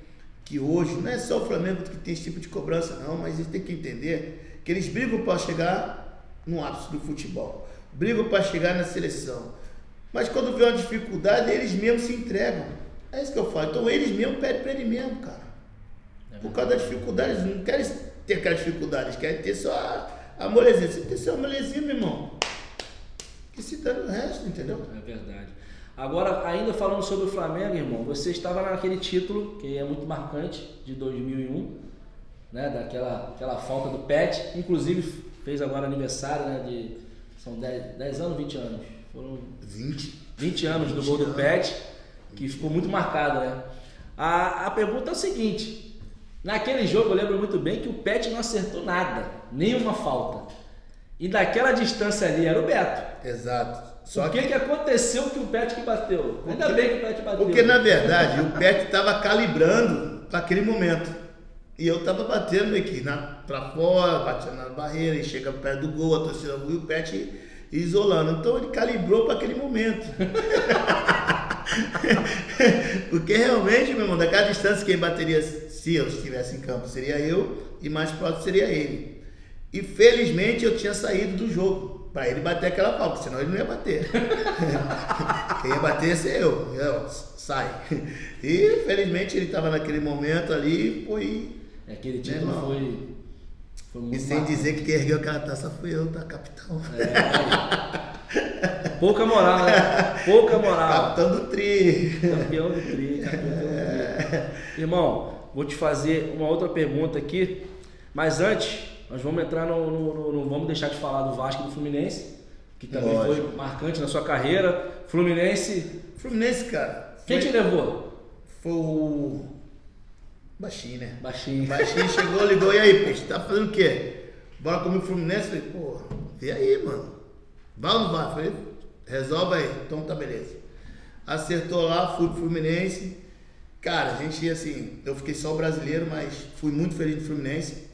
que hoje não é só o Flamengo que tem esse tipo de cobrança, não, mas eles têm que entender que eles brigam para chegar no ápice do futebol, brigam para chegar na seleção. Mas quando vê uma dificuldade, eles mesmos se entregam. É isso que eu falo. Então eles mesmos pedem para eles mesmos, cara. Por causa da dificuldade, eles não querem ter aquela dificuldade, eles querem ter só a, a molezinha. Você tem só a molezinha, meu irmão. Que se dane o resto, entendeu? É verdade. Agora, ainda falando sobre o Flamengo, irmão, você estava naquele título, que é muito marcante, de 2001, né? Daquela aquela falta do Pet. Inclusive, fez agora aniversário, né? De, são 10, 10 anos, 20 anos? Foram 20. 20 anos do 20 gol do anos. Pet, que ficou muito marcado, né? A, a pergunta é o seguinte: naquele jogo eu lembro muito bem que o Pet não acertou nada, nenhuma falta. E daquela distância ali era o Beto. Exato. Só o que, que aconteceu que o Pet que bateu? Ainda bem que o Pet bateu. Porque na verdade o Pet estava calibrando para aquele momento. E eu estava batendo aqui na, pra fora, batendo na barreira, e chega perto do gol, a torcida e o Pet isolando. Então ele calibrou para aquele momento. Porque realmente, meu irmão, daquela distância quem bateria se eu estivesse em campo seria eu e mais próximo seria ele. E felizmente eu tinha saído do jogo para ele bater aquela falta, senão ele não ia bater. Quem ia bater ia ser eu. eu sai. E felizmente ele estava naquele momento ali, foi. É, Aquele título irmão. foi, foi E sem marcante. dizer que quem ergueu aquela taça fui eu, tá, capitão? É, pouca moral, né? Pouca moral. Capitão do tri. Campeão do tri, campeão do tri. Irmão, vou te fazer uma outra pergunta aqui, mas antes, nós vamos entrar no, no- no- no- Vamos deixar de falar do Vasco e do Fluminense, que também Lógico. foi marcante na sua carreira. Fluminense, Fluminense, cara. quem foi- te levou? Foi o. Baixinho, né? Baixinho. Baixinho chegou, ligou, e aí, peixe, tá fazendo o quê? Bora comigo Fluminense? Falei, pô, vê aí, mano. Vai ou não vai? Falei, resolve aí. Então tá beleza. Acertou lá, fui pro Fluminense. Cara, a gente, assim, eu fiquei só brasileiro, mas fui muito feliz no Fluminense.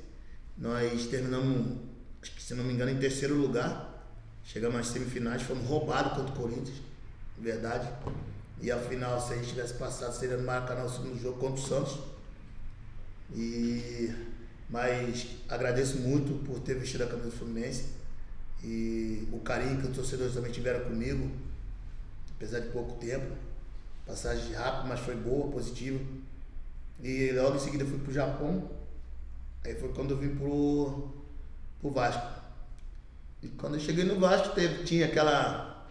Nós terminamos, se não me engano, em terceiro lugar. Chegamos às semifinais, fomos roubados contra o Corinthians, verdade. E a final, se a gente tivesse passado, seria no Maracanã o segundo jogo contra o Santos. E mas agradeço muito por ter vestido a camisa do Fluminense e o carinho que os torcedores também tiveram comigo, apesar de pouco tempo. Passagem rápida, mas foi boa, positiva. E logo em seguida fui pro Japão. Aí foi quando eu vim pro, pro Vasco. E quando eu cheguei no Vasco, teve, tinha aquela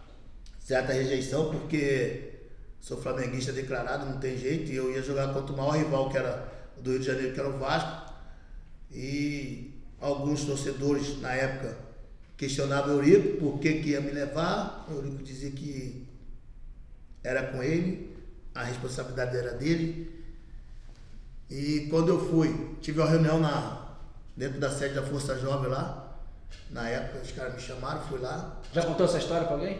certa rejeição, porque sou flamenguista declarado, não tem jeito, e eu ia jogar contra o maior rival que era do Rio de Janeiro, que era o Vasco. E alguns torcedores na época questionavam o Eurico por que, que ia me levar. O Eurico dizia que era com ele, a responsabilidade era dele. E quando eu fui, tive uma reunião na, dentro da sede da Força Jovem lá. Na época os caras me chamaram, fui lá. Já contou essa história pra alguém?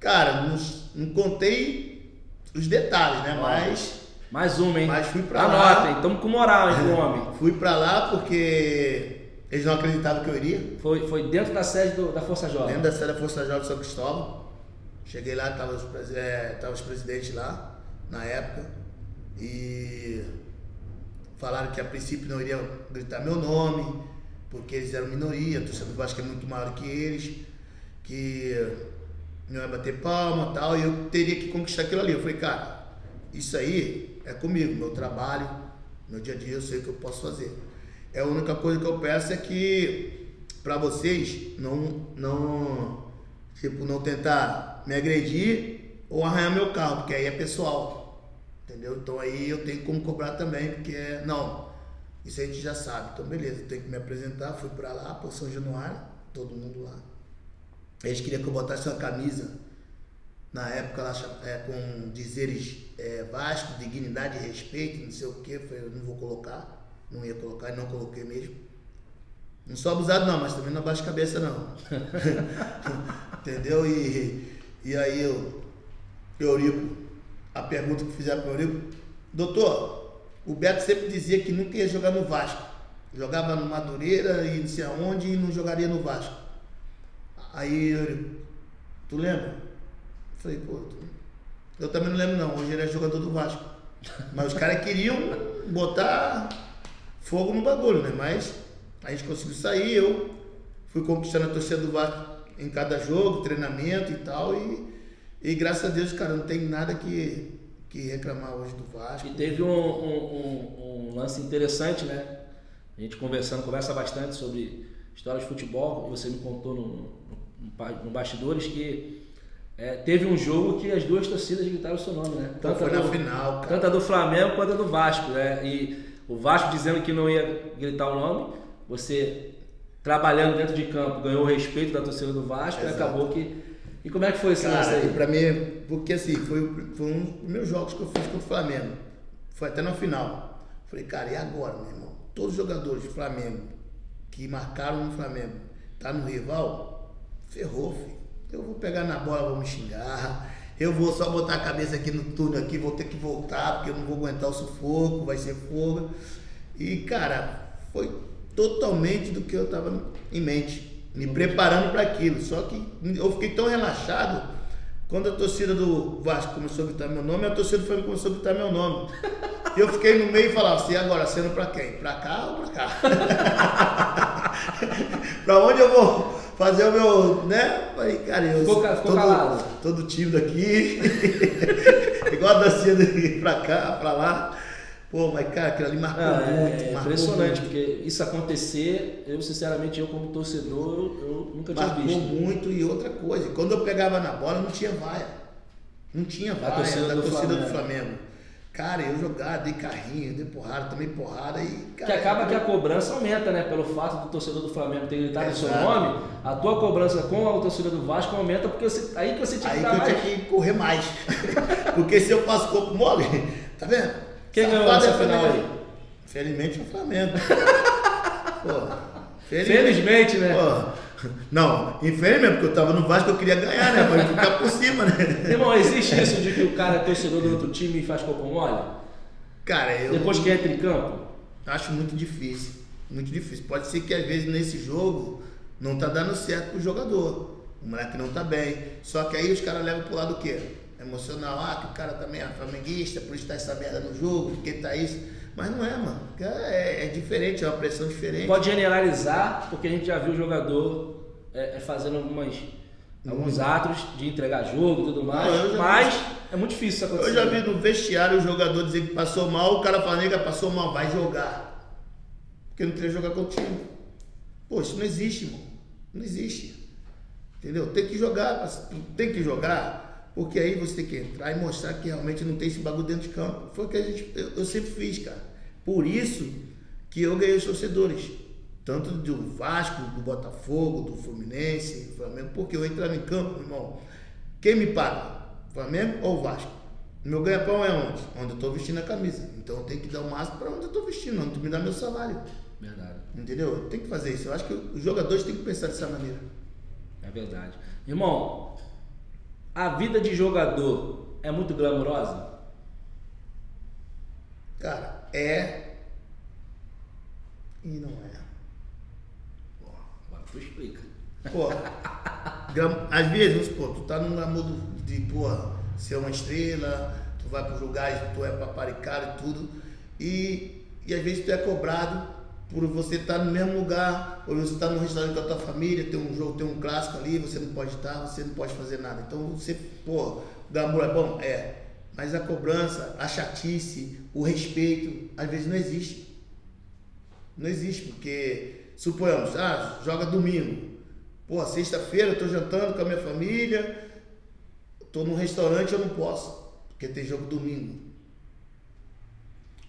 Cara, não, não contei os detalhes, né? Mas Mais uma, hein? Mas fui pra lá. Anotem, estamos com moral, hein, pro homem. fui pra lá porque eles não acreditavam que eu iria. Foi, foi dentro da sede do- da Força Jovem. Dentro da sede da Força Jovem de São Cristóvão. Cheguei lá, tava os, é, tava os presidentes lá na época. E falaram que a princípio não iriam gritar meu nome, porque eles eram minoria, a torcida do Vasco é muito maior que eles, que não ia bater palma tal, e eu teria que conquistar aquilo ali. Eu falei, cara, isso aí é comigo, meu trabalho, meu dia a dia, eu sei o que eu posso fazer. É a única coisa que eu peço é que para vocês não, não, tipo, não tentar me agredir ou arranhar meu carro, porque aí é pessoal. Entendeu? Então aí eu tenho como cobrar também, porque não, isso a gente já sabe. Então beleza, tenho que me apresentar, fui pra lá, por São Januário, todo mundo lá. Eles queriam que eu botasse uma camisa, na época lá, é, com dizeres é, Vasco, dignidade respeito, não sei o que, eu não vou colocar, não ia colocar e não coloquei mesmo. Não sou abusado não, mas também não abaixo cabeça não. Entendeu? E, e aí eu, Eurico, a pergunta que fizeram para o Eurico, doutor, o Beto sempre dizia que nunca ia jogar no Vasco. Jogava no Madureira e não sei aonde e não jogaria no Vasco. Aí Eurico, tu lembra? Eu falei, pô, tu... eu também não lembro não, hoje ele é jogador do Vasco. Mas os caras queriam botar fogo no bagulho, né? Mas a gente conseguiu sair, eu fui conquistando a torcida do Vasco em cada jogo, treinamento e tal, e e graças a Deus, cara, não tem nada que, que reclamar hoje do Vasco. E teve um, um, um, lance interessante, né? A gente conversando, conversa bastante sobre história de futebol, você me contou no, no, no bastidores que é, teve um jogo que as duas torcidas gritaram o seu nome, né? Tanto foi na do, final, cara. Tanto a do Flamengo quanto a do Vasco, né? E o Vasco dizendo que não ia gritar o nome, você trabalhando dentro de campo ganhou o respeito da torcida do Vasco Exato. e acabou que e como é que foi esse Cara, lance aí? Pra mim, porque assim, foi, foi um dos primeiros jogos que eu fiz contra o Flamengo. Foi até na final. Falei, cara, e agora, meu irmão? Todos os jogadores do Flamengo que marcaram no Flamengo, tá no rival, ferrou, filho. Eu vou pegar na bola, vou me xingar. Eu vou só botar a cabeça aqui no túnel aqui, vou ter que voltar, porque eu não vou aguentar o sufoco, vai ser fogo. E, cara, foi totalmente do que eu tava em mente me preparando para aquilo. Só que eu fiquei tão relaxado quando a torcida do Vasco começou a gritar meu nome, a torcida do Flamengo começou a gritar meu nome. E eu fiquei no meio e falava assim, agora sendo para quem? Para cá ou para cá? para onde eu vou fazer o meu, né? Falei, cara, eu ficou, ficou todo, calado. todo tímido aqui, igual a dancinha para cá, para lá. Pô, mas cara, aquilo ali marcou ah, muito. É marcou impressionante, muito. porque isso acontecer, eu sinceramente, eu como torcedor, eu, eu nunca tinha marcou visto. Marcou muito e outra coisa, quando eu pegava na bola não tinha vaia. Não tinha vaia torcida da do torcida Flamengo. do Flamengo. Cara, eu jogava, dei carrinho, dei porrada, tomei porrada e. Cara, que acaba que a cobrança aumenta, né? Pelo fato do torcedor do Flamengo ter gritado o seu nome, a tua cobrança com a torcida do Vasco aumenta, porque você, aí que você tinha que Aí que eu mais. tinha que correr mais. porque se eu passo corpo mole, tá vendo? Quem ganhou essa final aí? Felizmente o Flamengo. Felizmente, felizmente né? Pô, não, infelizmente, porque eu tava no Vasco, eu queria ganhar, né? Mas ficar por cima, né? Irmão, existe isso de que o cara é torcedor do outro time e faz copo mole? Cara, eu. Depois que entra em campo? Acho muito difícil. Muito difícil. Pode ser que às vezes nesse jogo não tá dando certo pro jogador. O moleque não tá bem. Só que aí os caras levam pro lado do quê? Emocional, ah, que o cara também é flamenguista, por isso tá essa merda no jogo, porque tá isso. Mas não é, mano. É, é diferente, é uma pressão diferente. Pode generalizar, porque a gente já viu o jogador é, é fazendo algumas, alguns atos de entregar jogo e tudo mais. Não, mas vi, é muito difícil isso acontecer. Eu já vi no vestiário o jogador dizer que passou mal, o cara fala, nega, passou mal, vai jogar. Porque não queria jogar contigo. Pô, isso não existe, irmão. Não existe. Entendeu? Tem que jogar, tem que jogar porque aí você tem que entrar e mostrar que realmente não tem esse bagulho dentro de campo. Foi o que a gente, eu, eu sempre fiz, cara. Por isso que eu ganhei os torcedores. Tanto do Vasco, do Botafogo, do Fluminense, do Flamengo. Porque eu entrava em campo, irmão. Quem me paga? Flamengo ou Vasco? Meu ganha-pão é onde? Onde eu estou vestindo a camisa. Então eu tenho que dar o máximo para onde eu estou vestindo, onde tu me dá meu salário. Verdade. Entendeu? Tem que fazer isso. Eu acho que os jogadores têm que pensar dessa maneira. É verdade. Irmão, a vida de jogador é muito glamurosa? Cara, é e não é. Pô, agora tu explica. Pô, às vezes, pô, tu tá num glamour de, pô, ser uma estrela, tu vai para lugares, tu é paparicado e tudo, e, e às vezes tu é cobrado por você estar no mesmo lugar, ou você estar no restaurante com a tua família, tem um jogo, tem um clássico ali, você não pode estar, você não pode fazer nada. Então você, pô, glamour é bom? É. Mas a cobrança, a chatice, o respeito, às vezes não existe. Não existe, porque, suponhamos, ah, joga domingo. Pô, sexta-feira eu tô jantando com a minha família, tô num restaurante eu não posso, porque tem jogo domingo.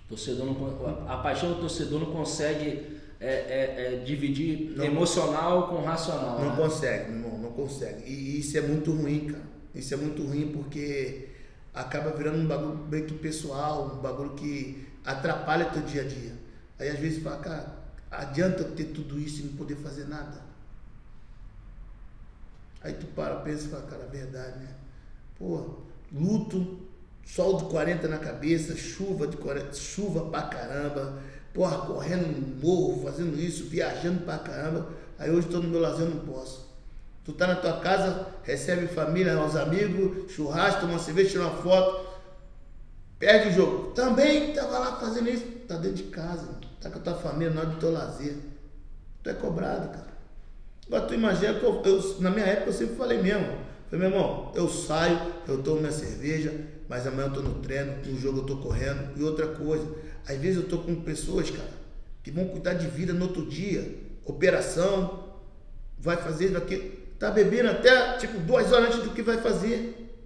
Torcedor não, a paixão do torcedor não consegue é, é, é dividir Não. emocional com racional. Não né? consegue, meu irmão, não consegue. E isso é muito ruim, cara. Isso é muito ruim porque acaba virando um bagulho meio que pessoal, um bagulho que atrapalha teu dia a dia. Aí às vezes fala, cara, adianta eu ter tudo isso e não poder fazer nada. Aí tu para, pensa e fala, cara, é verdade, né? Pô, luto, sol de 40 na cabeça, chuva de 40, chuva pra caramba, porra, correndo no morro, fazendo isso, viajando pra caramba. Aí hoje tô no meu lazer, eu não posso. Tu tá na tua casa, recebe família, os amigos, churrasco, toma cerveja, tira uma foto, perde o jogo. Também tava lá fazendo isso, tá dentro de casa, tá com a tua família, na hora do teu lazer. Tu é cobrado, cara. Agora tu imagina que eu, eu- na minha época eu sempre falei mesmo. Falei, meu irmão, eu saio, eu tomo minha cerveja, mas amanhã eu tô no treino, no jogo eu tô correndo. E outra coisa, às vezes eu tô com pessoas, cara, que vão cuidar de vida no outro dia. Operação, vai fazer isso aqui. Tá bebendo até tipo duas horas antes do que vai fazer.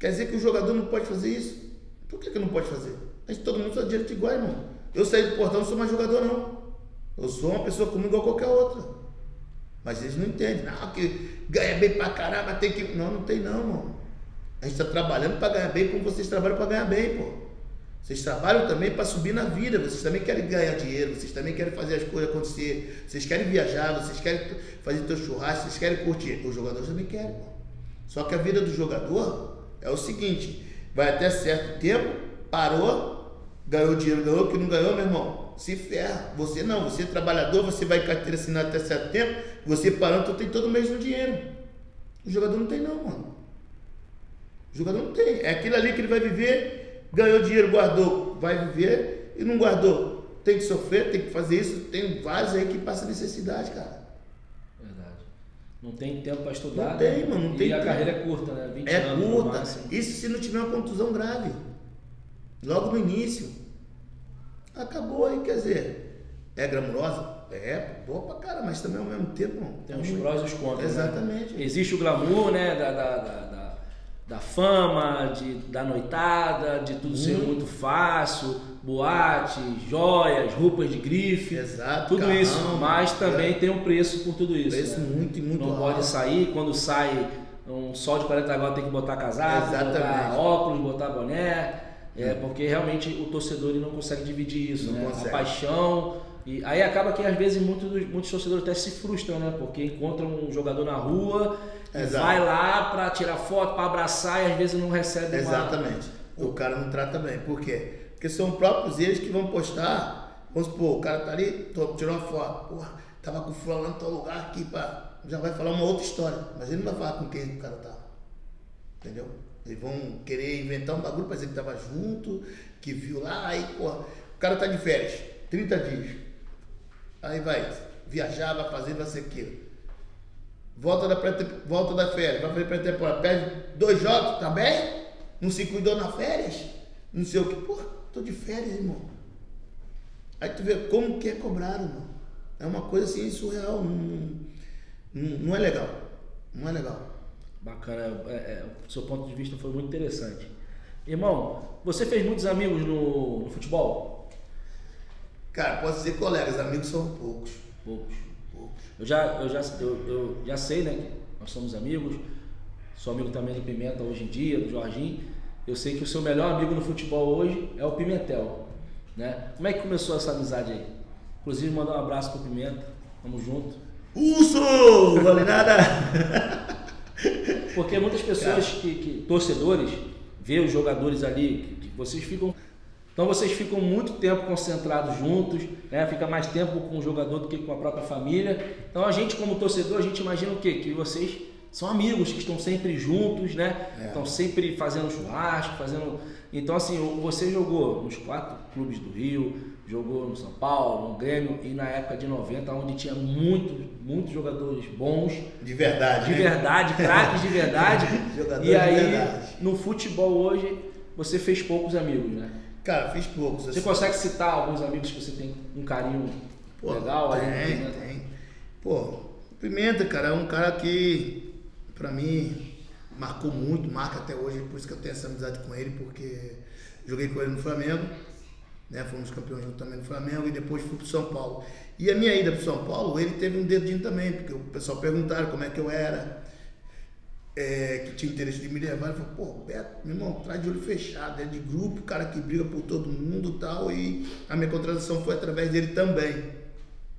Quer dizer que o jogador não pode fazer isso? Por que, que não pode fazer? Mas todo mundo só direito igual, irmão. Eu saí do portão, não sou mais jogador, não. Eu sou uma pessoa comum igual qualquer outra. Mas eles não entendem. Não, que ganha bem pra caramba, tem que. Não, não tem não, irmão. A gente está trabalhando para ganhar bem como vocês trabalham para ganhar bem, pô. Vocês trabalham também para subir na vida, vocês também querem ganhar dinheiro, vocês também querem fazer as coisas acontecer, vocês querem viajar, vocês querem fazer teu churrasco, vocês querem curtir. Os jogadores também querem, pô. Só que a vida do jogador é o seguinte, vai até certo tempo, parou, ganhou dinheiro, ganhou, que não ganhou, meu irmão, se ferra. Você não, você é trabalhador, você vai carteira assinada até certo tempo, você parando, tu tem todo mês no dinheiro. O jogador não tem não, mano. O jogador não tem. É aquilo ali que ele vai viver, ganhou dinheiro, guardou, vai viver e não guardou. Tem que sofrer, tem que fazer isso. Tem vários aí que passam necessidade, cara. Verdade. Não tem tempo para estudar. Não tem, né? mano, não e tem a tempo. carreira é curta, né? 20 É anos no curta. Isso se não tiver uma contusão grave. Logo no início. Acabou aí, quer dizer. É glamurosa? É, boa pra cara, mas também ao mesmo tempo. não. Tem os prós e os contras. né? Exatamente. Existe o glamour, né? Da, da, da, da, fama, de, da noitada, de tudo ser Hum. muito fácil, boate, joias, roupas de grife. Exato, Tudo carrão, isso. Mas também é. tem um preço por tudo isso. Preço né? muito e muito Não alto. pode sair, quando sai um sol de 40 graus tem que botar casaco, botar óculos, botar boné. É, porque realmente o torcedor ele não consegue dividir isso, Não né? consegue. A paixão. E aí acaba que às vezes muitos, muitos torcedores até se frustram, né? Porque encontram um jogador na rua, Exato. vai lá pra tirar foto, pra abraçar e às vezes não recebe uma- Exatamente. O cara não trata bem. Por quê? Porque são próprios eles que vão postar. Vamos supor, o cara tá ali, tô, tirou uma foto. Porra, tava com o fulano em tal lugar aqui, pá. Já vai falar uma outra história. Mas ele não vai falar com quem o cara tava. Entendeu? Eles vão querer inventar um bagulho pra dizer que tava junto, que viu lá, aí, porra, o cara tá de férias, 30 dias. Aí vai viajar, vai fazer, vai ser aquilo. Volta da, pré volta da férias, vai fazer pré-temporada, perde dois jogos também? Não se cuidou na férias? Não sei o que. Porra, tô de férias, irmão. Aí tu vê como que é cobrado, mano. É uma coisa assim surreal. Não, não, não é legal. Não é legal. Bacana, é, é, o seu ponto de vista foi muito interessante. Irmão, você fez muitos amigos no, no futebol? Cara, posso dizer colegas, amigos são poucos. Poucos. Eu já, eu já, eu, eu já sei, né? Nós somos amigos. Sou amigo também do Pimenta hoje em dia, do Jorginho. Eu sei que o seu melhor amigo no futebol hoje é o Pimentel, né? Como é que começou essa amizade aí? Inclusive mandar um abraço pro Pimenta. Tamo junto. Urso! Não vale nada! Porque muitas pessoas que, que torcedores vê os jogadores ali, que, que vocês ficam então vocês ficam muito tempo concentrados juntos, né? Fica mais tempo com o jogador do que com a própria família. Então a gente como torcedor, a gente imagina o quê? Que vocês são amigos que estão sempre juntos, né? É. Estão sempre fazendo churrasco, fazendo. Então assim, você jogou nos quatro clubes do Rio, jogou no São Paulo, no Grêmio e na época de 90, onde tinha muitos, muitos jogadores bons, De verdade. de né? verdade, craques de verdade. Jogadores e aí, de verdade. no futebol hoje, você fez poucos amigos, né? Cara, fiz poucos. Você assim. consegue citar alguns amigos que você tem um carinho Pô, legal aí? tem, né? tem. Pô, Pimenta, cara, é um cara que, pra mim, marcou muito, marca até hoje, por isso que eu tenho essa amizade com ele, porque joguei com ele no Flamengo, né? Fomos campeões junto também no Flamengo e depois fui pro São Paulo. E a minha ida pro São Paulo, ele teve um dedinho também, porque o pessoal perguntaram como é que eu era, é, que tinha interesse de me levar. Ele falou, pô, Beto, meu irmão, traz de olho fechado, é de grupo, cara que briga por todo mundo e tal. E a minha contratação foi através dele também,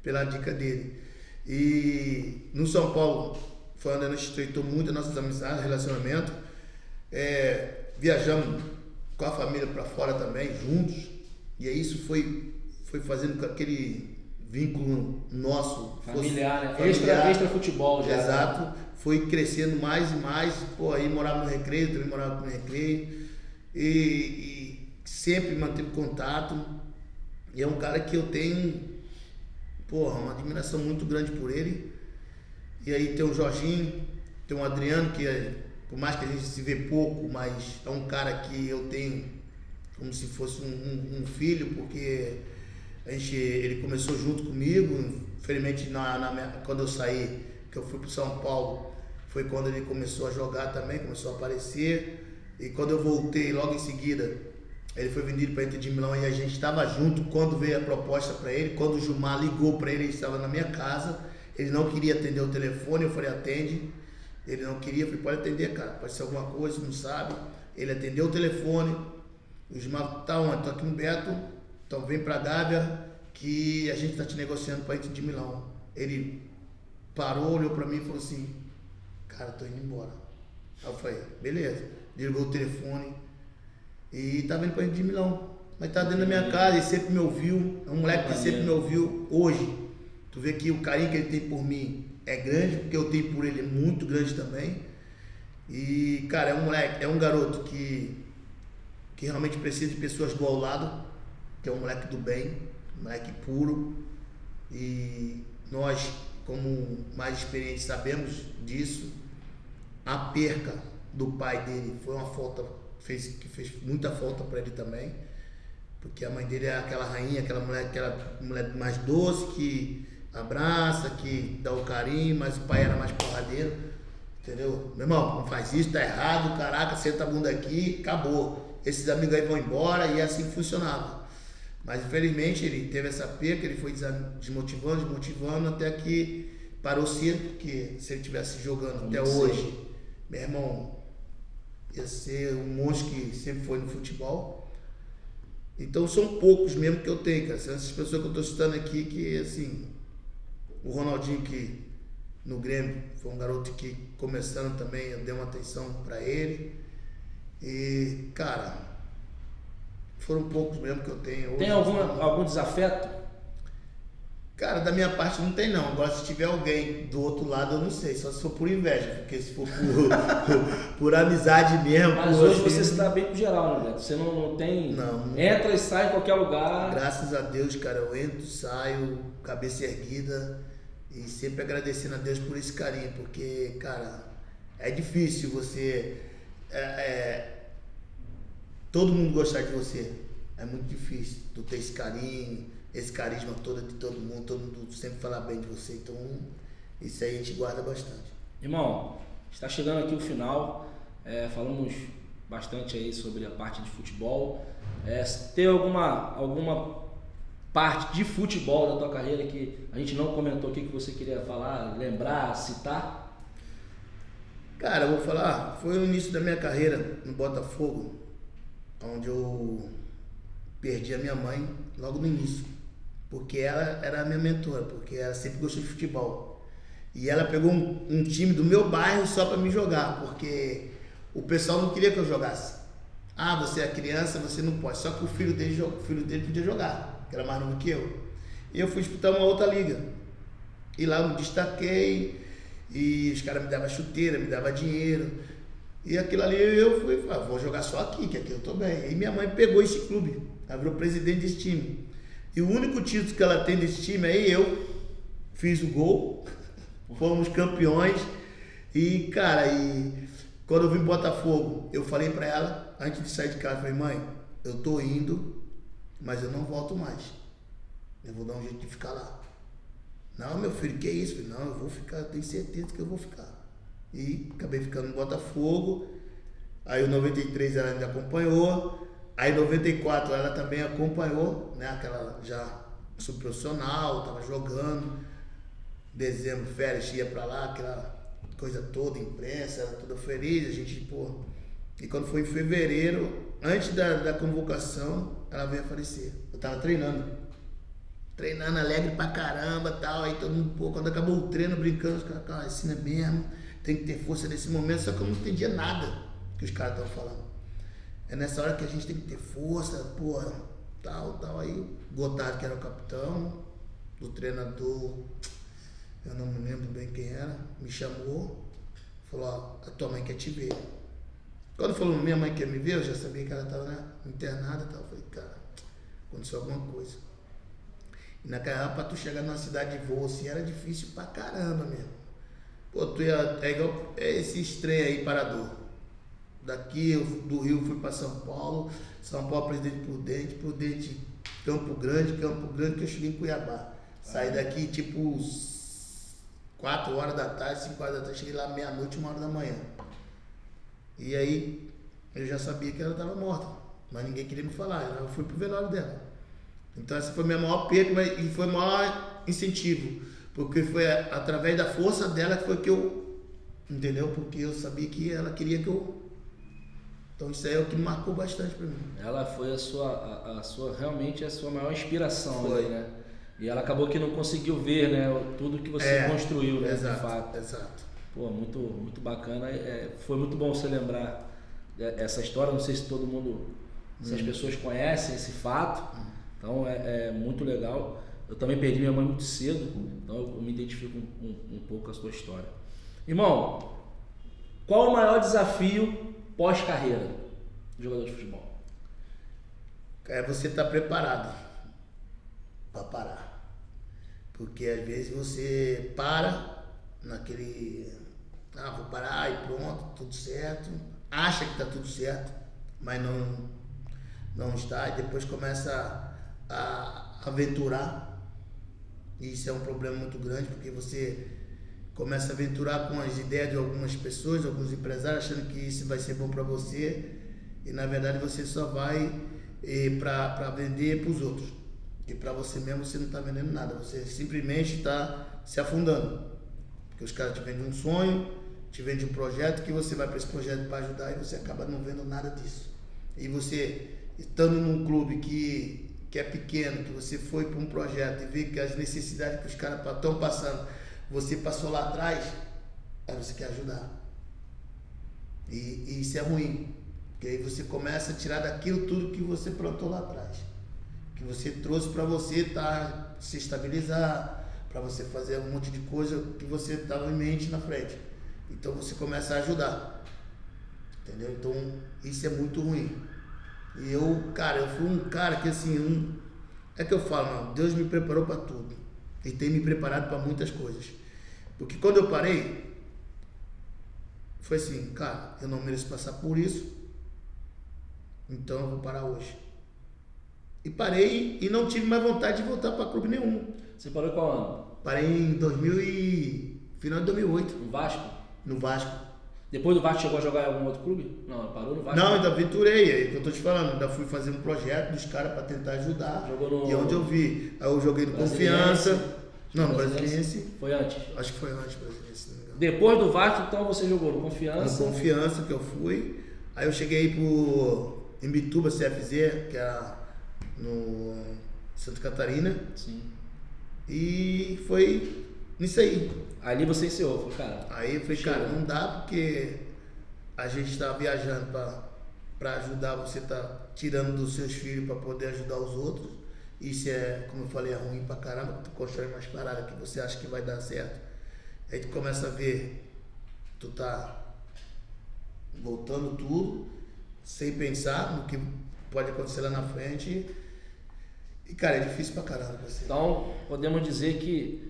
pela dica dele. E no São Paulo, foi onde a gente estreitou muito as nossas amizades, relacionamento. É, viajamos com a família para fora também, juntos. E aí isso foi, foi fazendo com aquele vínculo nosso. Familiar, né? Familiar. Extra, extra futebol já. Né? Foi crescendo mais e mais. Pô, aí morava no recreio, também morava no recreio. E, e sempre manteve contato. E é um cara que eu tenho, porra, uma admiração muito grande por ele. E aí tem o Jorginho, tem o Adriano, que é, por mais que a gente se vê pouco, mas é um cara que eu tenho como se fosse um, um, um filho, porque a gente, ele começou junto comigo, infelizmente na, na, quando eu saí, que eu fui para São Paulo, foi quando ele começou a jogar também, começou a aparecer. E quando eu voltei, logo em seguida, ele foi vendido para Inter de Milão e a gente estava junto quando veio a proposta para ele. Quando o Gilmar ligou para ele, ele estava na minha casa. Ele não queria atender o telefone, eu falei, atende. Ele não queria, eu falei, pode atender, cara, pode ser alguma coisa, não sabe. Ele atendeu o telefone. O Gilmar, tá onde? Tô aqui no Beto, então vem para Gávea que a gente está te negociando para Inter de Milão. Ele parou, olhou para mim e falou assim, cara, tô indo embora. Aí eu falei, beleza. Ligou o telefone e tá vindo para Inter de Milão. Mas tá dentro da minha casa, ele sempre me ouviu. É um moleque que sempre me ouviu hoje. Tu vê que o carinho que ele tem por mim é grande, porque eu tenho por ele é muito grande também. E, cara, é um moleque, é um garoto que, que realmente precisa de pessoas do ao lado, que é um moleque do bem, um moleque puro. E nós, como mais experientes, sabemos disso. A perca do pai dele foi uma falta fez, que fez muita falta para ele também. Porque a mãe dele é aquela rainha, aquela mulher, aquela mulher mais doce que abraça, que dá o carinho, mas o pai era mais porradeiro. Entendeu? Meu irmão, não faz isso, tá errado, caraca, senta a bunda aqui, acabou. Esses amigos aí vão embora e é assim funcionava. Mas infelizmente ele teve essa perca, ele foi desmotivando, desmotivando, até que parou cedo, porque se ele tivesse jogando até hoje, meu irmão, ia ser um monstro que sempre foi no futebol. Então são poucos mesmo que eu tenho, cara. Essas pessoas que eu estou citando aqui, que assim, o Ronaldinho que no Grêmio foi um garoto que começando também eu dei uma atenção para ele. E, cara, foram poucos mesmo que eu tenho. Hoje, tem algum, algum desafeto? Cara, da minha parte não tem não. Agora se tiver alguém do outro lado eu não sei, só se for por inveja, porque se for por, por amizade mesmo. Mas hoje você se dá bem pro geral, né, Beto? Você não, não tem. Não. Entra e sai em qualquer lugar. Graças a Deus, cara, eu entro, saio, cabeça erguida e sempre agradecendo a Deus por esse carinho, porque, cara, é difícil você. É, é, todo mundo gostar de você. É muito difícil tu ter esse carinho, esse carisma todo de todo mundo, todo mundo sempre falar bem de você. Então, isso aí a gente guarda bastante. Irmão, está chegando aqui o final. É, falamos bastante aí sobre a parte de futebol. É, tem alguma, alguma parte de futebol da tua carreira que a gente não comentou aqui que você queria falar, lembrar, citar? Cara, eu vou falar, foi o início da minha carreira no Botafogo onde eu perdi a minha mãe logo no início, porque ela era a minha mentora, porque ela sempre gostou de futebol. E ela pegou um, um time do meu bairro só para me jogar, porque o pessoal não queria que eu jogasse. Ah, você é criança, você não pode. Só que o filho dele, o filho dele podia jogar, que era mais novo que eu. E eu fui disputar uma outra liga. E lá eu me destaquei, e os caras me davam chuteira, me davam dinheiro. E aquilo ali eu fui, ah, vou jogar só aqui, que aqui eu tô bem. E minha mãe pegou esse clube, ela virou presidente desse time. E o único título que ela tem desse time é eu. Fiz o gol, fomos campeões. E, cara, e quando eu vim Botafogo, eu falei para ela, antes de sair de casa, falei, mãe, eu tô indo, mas eu não volto mais. Eu vou dar um jeito de ficar lá. Não, meu filho, que isso? Falei, não, eu vou ficar, tenho certeza que eu vou ficar. E acabei ficando no Botafogo. Aí o 93 ela ainda acompanhou. Aí em 94 ela também acompanhou, né? Aquela já subprofissional, tava jogando. Dezembro, férias, ia pra lá, aquela coisa toda, imprensa, era toda feliz, a gente, pô. E quando foi em fevereiro, antes da, da convocação, ela veio a falecer. Eu tava treinando. Treinando alegre pra caramba tal. Aí todo mundo, pô, quando acabou o treino, brincando, os caras, cara, assim é mesmo, tem que ter força nesse momento, só que eu não entendia nada que os caras estavam falando. É nessa hora que a gente tem que ter força, porra, tal, tal. Aí, Gotardo, que era o capitão, o treinador, eu não me lembro bem quem era, me chamou, falou, ó, a tua mãe quer te ver. Quando falou minha mãe quer me ver, eu já sabia que ela estava né, internada e tal. Eu falei, cara, aconteceu alguma coisa. E naquela época, tu chegar numa cidade de voo assim, era difícil pra caramba mesmo. Pô, tu ia, é igual é esse trem aí, parador. Daqui, eu, do Rio, fui para São Paulo, São Paulo, Presidente Prudente, Prudente, Campo Grande, Campo Grande, que eu cheguei em Cuiabá. Saí daqui, tipo, 4 horas da tarde, 5 horas da tarde, cheguei lá meia-noite, uma hora da manhã. E aí eu já sabia que ela estava morta, mas ninguém queria me falar. Eu fui pro velório dela. Então essa foi a minha maior perda e foi o maior incentivo, porque foi através da força dela que foi que eu, entendeu? Porque eu sabia que ela queria que eu então isso aí é o que marcou bastante para mim. Ela foi a sua, a, a, sua realmente a sua maior inspiração foi. né? E ela acabou que não conseguiu ver, né? Tudo que você é, construiu, né? Exato, de fato. Exato. Pô, muito, muito bacana. É, foi muito bom você lembrar essa história. Não sei se todo mundo, se as uhum. pessoas conhecem esse fato. Uhum. Então é, é, muito legal. Eu também perdi minha mãe muito cedo, então eu me identifico um, um, um pouco com a sua história. Irmão, qual o maior desafio pós-carreira do jogador de futebol? É você estar tá preparado para parar. Porque às vezes você para naquele. Ah, vou parar e pronto, tudo certo. Acha que está tudo certo, mas não, não está. E depois começa a aventurar. E isso é um problema muito grande, porque você começa a aventurar com as ideias de algumas pessoas, alguns empresários, achando que isso vai ser bom para você. E na verdade você só vai eh, para vender para os outros. E para você mesmo você não está vendendo nada, você simplesmente está se afundando. Porque os caras te vendem um sonho, te vendem um projeto que você vai para esse projeto para ajudar e você acaba não vendo nada disso. E você estando num clube que, que é pequeno, que você foi para um projeto e vê que as necessidades que os caras estão passando, você passou lá atrás, aí você quer ajudar. E, e isso é ruim. Porque aí você começa a tirar daquilo tudo que você plantou lá atrás que você trouxe para você tá, se estabilizar, para você fazer um monte de coisa que você estava em mente na frente. Então você começa a ajudar. Entendeu? Então isso é muito ruim. E eu, cara, eu fui um cara que assim, um, é que eu falo, não, Deus me preparou para tudo. E tem me preparado para muitas coisas. Porque quando eu parei, foi assim, cara, eu não mereço passar por isso. Então eu vou parar hoje. E parei e não tive mais vontade de voltar para clube nenhum. Você parou qual ano? Parei em 2000 e... final de 2008. No Vasco? No Vasco. Depois do Vasco chegou a jogar em algum outro clube? Não, parou no Vasco. Não, ainda aventurei, é que eu tô te falando, ainda fui fazer um projeto dos caras para tentar ajudar. Jogou no... E onde eu vi. Aí eu joguei no Confiança. Não, no Brasiliense. Foi antes? Acho que foi antes, Brasiliense. Depois do Vasco, então você jogou no Confiança? No Confiança que eu fui. Aí eu cheguei pro Imbituba CFZ, que era no Santa Catarina. Sim. E foi nisso aí. Ali você encerrou, cara. Aí eu falei, cara, não dá porque a gente está viajando para ajudar, você tá tirando dos seus filhos para poder ajudar os outros. Isso é, como eu falei, é ruim pra caramba, tu constrói umas paradas que você acha que vai dar certo. Aí tu começa a ver, tu tá voltando tudo, sem pensar no que pode acontecer lá na frente e, cara, é difícil pra caramba. Assim. Então, podemos dizer que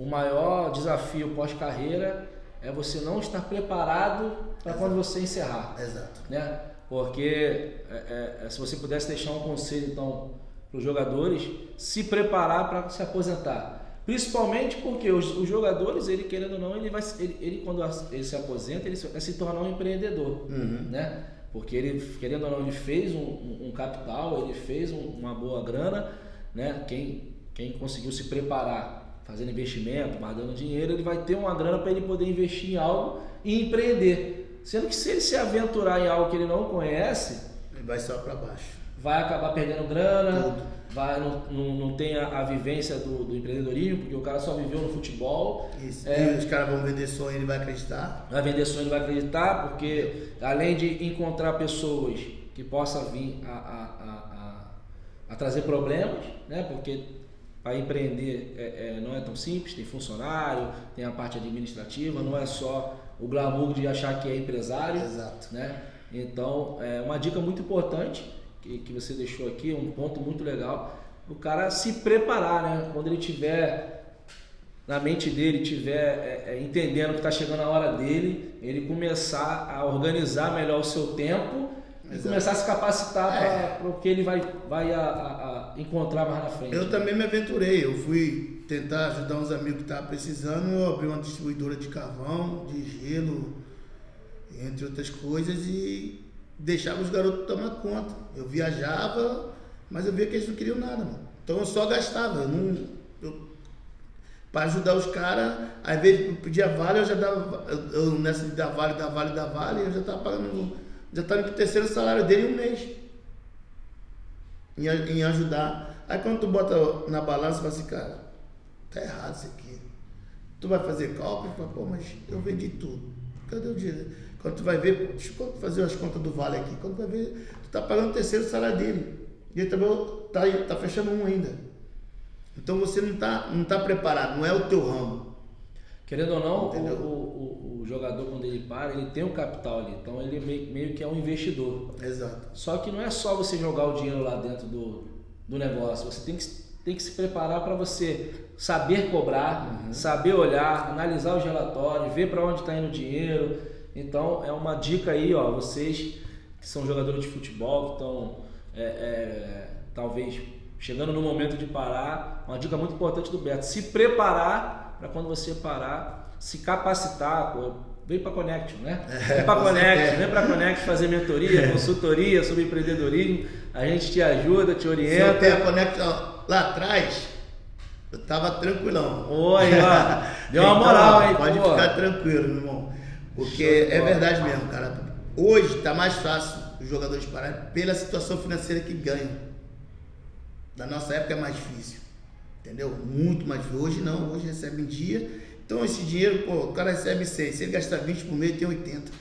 o maior desafio pós-carreira é você não estar preparado para quando você encerrar. Exato. Né? Porque é, é, se você pudesse deixar um conselho, então, para os jogadores, se preparar para se aposentar. Principalmente porque os, os, jogadores, ele querendo ou não, ele vai, ele, ele quando ele se aposenta, ele vai se tornar um empreendedor, uhum. né? Porque ele, querendo ou não, ele fez um, um, um capital, ele fez um, uma boa grana, né? Quem, quem conseguiu se preparar, fazendo investimento, guardando dinheiro, ele vai ter uma grana para ele poder investir em algo e empreender. Sendo que se ele se aventurar em algo que ele não conhece, ele vai só para baixo. Vai acabar perdendo grana. Tudo vai, não, não, não tem a, a vivência do, do, empreendedorismo, porque o cara só viveu no futebol. Isso. É, e os caras vão vender sonho, ele vai acreditar. Vai vender sonho, ele vai acreditar, porque além de encontrar pessoas que possam vir a, a, a, a trazer problemas, né? Porque para empreender é, é, não é tão simples, tem funcionário, tem a parte administrativa, não é só o glamour de achar que é empresário. Exato. Né? Então, é uma dica muito importante que, que você deixou aqui, um ponto muito legal, o cara se preparar, né? Quando ele tiver na mente dele, tiver é, é, entendendo que está chegando a hora dele, ele começar a organizar melhor o seu tempo Exato. e começar a se capacitar é. para o que ele vai, vai a, a, a encontrar mais na frente. Eu também me aventurei, eu fui tentar ajudar uns amigos que estavam precisando, eu abri uma distribuidora de carvão, de gelo, entre outras coisas, e deixava os garotos tomar conta. Eu viajava, mas eu via que eles não queriam nada, mano. Então eu só gastava. Eu não, eu, para ajudar os caras, às vezes eu pedia vale, eu já dava. Eu, eu nessa de dar vale, dar vale, dar vale, eu já estava pagando. Já estava no terceiro salário dele um mês. Em, em ajudar. Aí quando tu bota na balança, fala assim, cara, tá errado isso aqui. Tu vai fazer cálculo, fala, pô, mas eu vendi tudo. Cadê o dinheiro? Quando tu vai ver, deixa eu fazer as contas do Vale aqui, quando tu vai ver, tu tá pagando o terceiro salário dele. E ele também tá, tá fechando um ainda. Então você não tá, não tá preparado, não é o teu ramo. Querendo ou não, o, o, o, jogador, quando ele para, ele tem um capital ali. Então ele meio, meio, que é um investidor. Exato. Só que não é só você jogar o dinheiro lá dentro do, do negócio. Você tem que, tem que se preparar para você saber cobrar, uhum. saber olhar, analisar os relatórios, ver para onde está indo o dinheiro então é uma dica aí, ó, vocês que são jogadores de futebol, que estão é, é, talvez chegando no momento de parar, uma dica muito importante do Beto, se preparar para quando você parar, se capacitar, vem para Connect, né? É, vem para Connect, vem para Connect fazer mentoria, consultoria sobre empreendedorismo, a gente te ajuda, te orienta. Se eu a Connect lá atrás, eu tava tranquilão. Oi, ó, deu uma então, moral, hein? Pode pô. ficar tranquilo, meu irmão. Porque é verdade mesmo, cara. Hoje está mais fácil os jogadores pararem pela situação financeira que ganham. Na nossa época é mais difícil. Entendeu? Muito mais difícil. Hoje não, hoje recebe em dia. Então esse dinheiro, pô, o cara recebe 100. Se ele gastar 20 por mês, tem 80.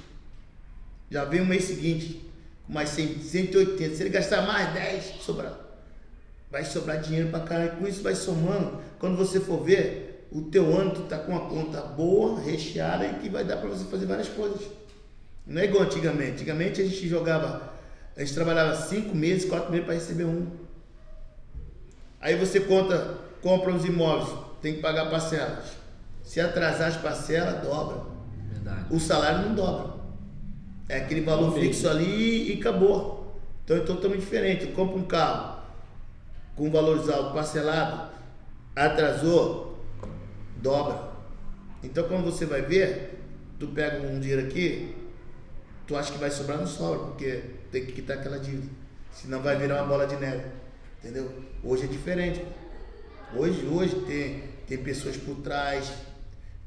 Já vem o mês seguinte com mais 100, 180. Se ele gastar mais 10, sobra. Vai sobrar dinheiro pra caralho. Com isso vai somando. Quando você for ver, o teu ano tu tá com uma conta boa, recheada e que vai dar para você fazer várias coisas. Não é igual antigamente. Antigamente a gente jogava, a gente trabalhava cinco meses, quatro meses para receber um. Aí você conta, compra os imóveis, tem que pagar parcelas. Se atrasar as parcelas, dobra. Verdade. O salário não dobra. É aquele valor fixo ali e acabou. Então é totalmente diferente. Tu compra um carro com valores altos, parcelado, atrasou, dobra. Então quando você vai ver, tu pega um dinheiro aqui, tu acha que vai sobrar, não sobra, porque tem que quitar aquela dívida. Senão vai virar uma bola de neve. Entendeu? Hoje é diferente. Hoje, hoje tem, tem pessoas por trás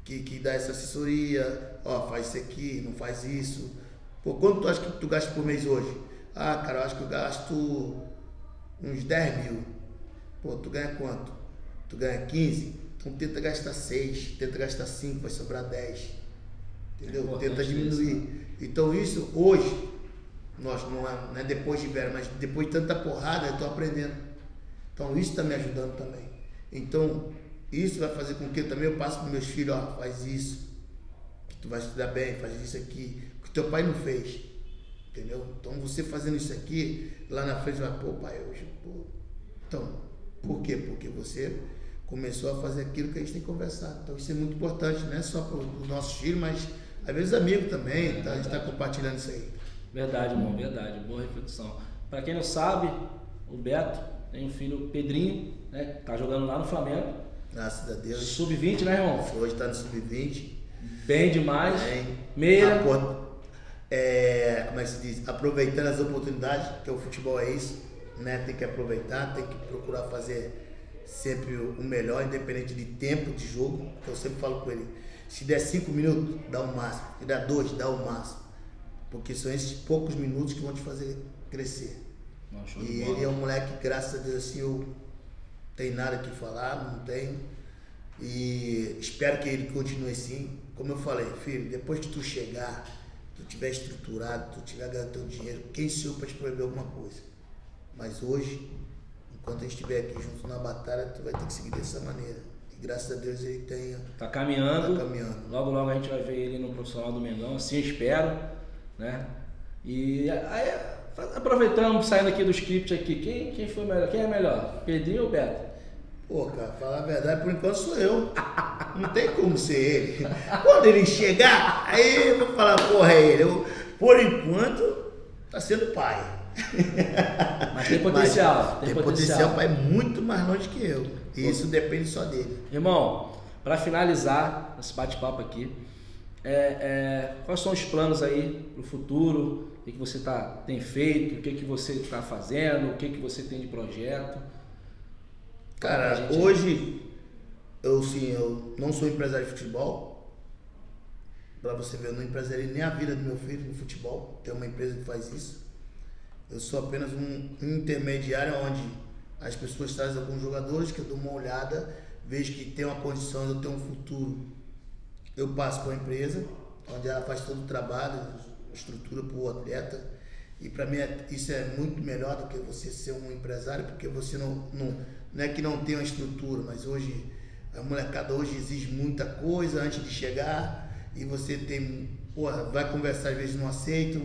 que, que dá essa assessoria, ó, faz isso aqui, não faz isso. Pô, quanto tu acha que tu gasta por mês hoje? Ah, cara, eu acho que eu gasto uns 10 mil. Pô, tu ganha quanto? Tu ganha 15? Então tenta gastar 6, tenta gastar 5, vai sobrar 10. Entendeu? É tenta diminuir. Isso, né? Então isso hoje, nós não é, não é depois de velho, mas depois de tanta porrada, eu estou aprendendo. Então isso está me ajudando também. Então isso vai fazer com que também eu passe para meus filhos, ó, faz isso, que tu vai estudar bem, faz isso aqui, que teu pai não fez. Entendeu? Então você fazendo isso aqui, lá na frente vai, pô, pai, hoje, pô. Então, por quê? Porque você começou a fazer aquilo que a gente tem conversado. Então isso é muito importante, não é só para os nossos filhos, mas às vezes amigos também, tá? a gente está compartilhando isso aí. Verdade, irmão, verdade, boa reflexão. Para quem não sabe, o Beto tem um filho Pedrinho, né? Tá jogando lá no Flamengo. Graças a Deus. Sub-20, né, irmão? Hoje tá no sub-20. Bem demais. Bem. Meia. Apo- é, como é que se diz? Aproveitando as oportunidades, que o futebol é isso, né? Tem que aproveitar, tem que procurar fazer sempre o melhor, independente de tempo de jogo. Que eu sempre falo com ele. Se der cinco minutos, dá o máximo. Se der dois, dá o máximo. Porque são esses poucos minutos que vão te fazer crescer. Não, E ele é um moleque que, graças a Deus, assim, eu tem nada que falar, não tenho. E espero que ele continue assim. Como eu falei, filho, depois que tu chegar, tu tiver estruturado, tu tiver ganhando teu dinheiro, quem sou para te proibir alguma coisa? Mas hoje, enquanto a gente estiver aqui junto na batalha, tu vai ter que seguir dessa maneira. E graças a Deus ele tenha, Tá caminhando. tá caminhando. Logo, logo a gente vai ver ele no profissional do Mengão, assim eu espero, né? E aí, aproveitando, saindo aqui do script aqui, quem, quem foi melhor? Quem é melhor? Pedrinho ou Beto? Pô, cara, falar a verdade, por enquanto sou eu. Não tem como ser ele. Quando ele chegar, aí eu vou falar, porra, é ele. Eu, por enquanto, tá sendo pai. Mas tem potencial, Mas tem tem potencial. ir muito mais longe que eu. E isso depende só dele. Irmão, para finalizar esse bate-papo aqui, é, é, quais são os planos aí pro futuro? O que, você tá, tem feito? O que, que você está fazendo? O que, que você tem de projeto? Cara, gente hoje, eu sim, eu não sou empresário de futebol. Pra você ver, eu não empresariei nem a vida do meu filho no futebol. Tem uma empresa que faz isso. Eu sou apenas um intermediário onde as pessoas trazem alguns jogadores que eu dou uma olhada, vejo que tem uma condição, eu tenho um futuro. Eu passo para a empresa, onde ela faz todo o trabalho, estrutura para o atleta. E para mim é- isso é muito melhor do que você ser um empresário, porque você não, não, não é que não tem uma estrutura, mas hoje a molecada hoje exige muita coisa antes de chegar e você tem, porra, vai conversar às vezes não aceitam.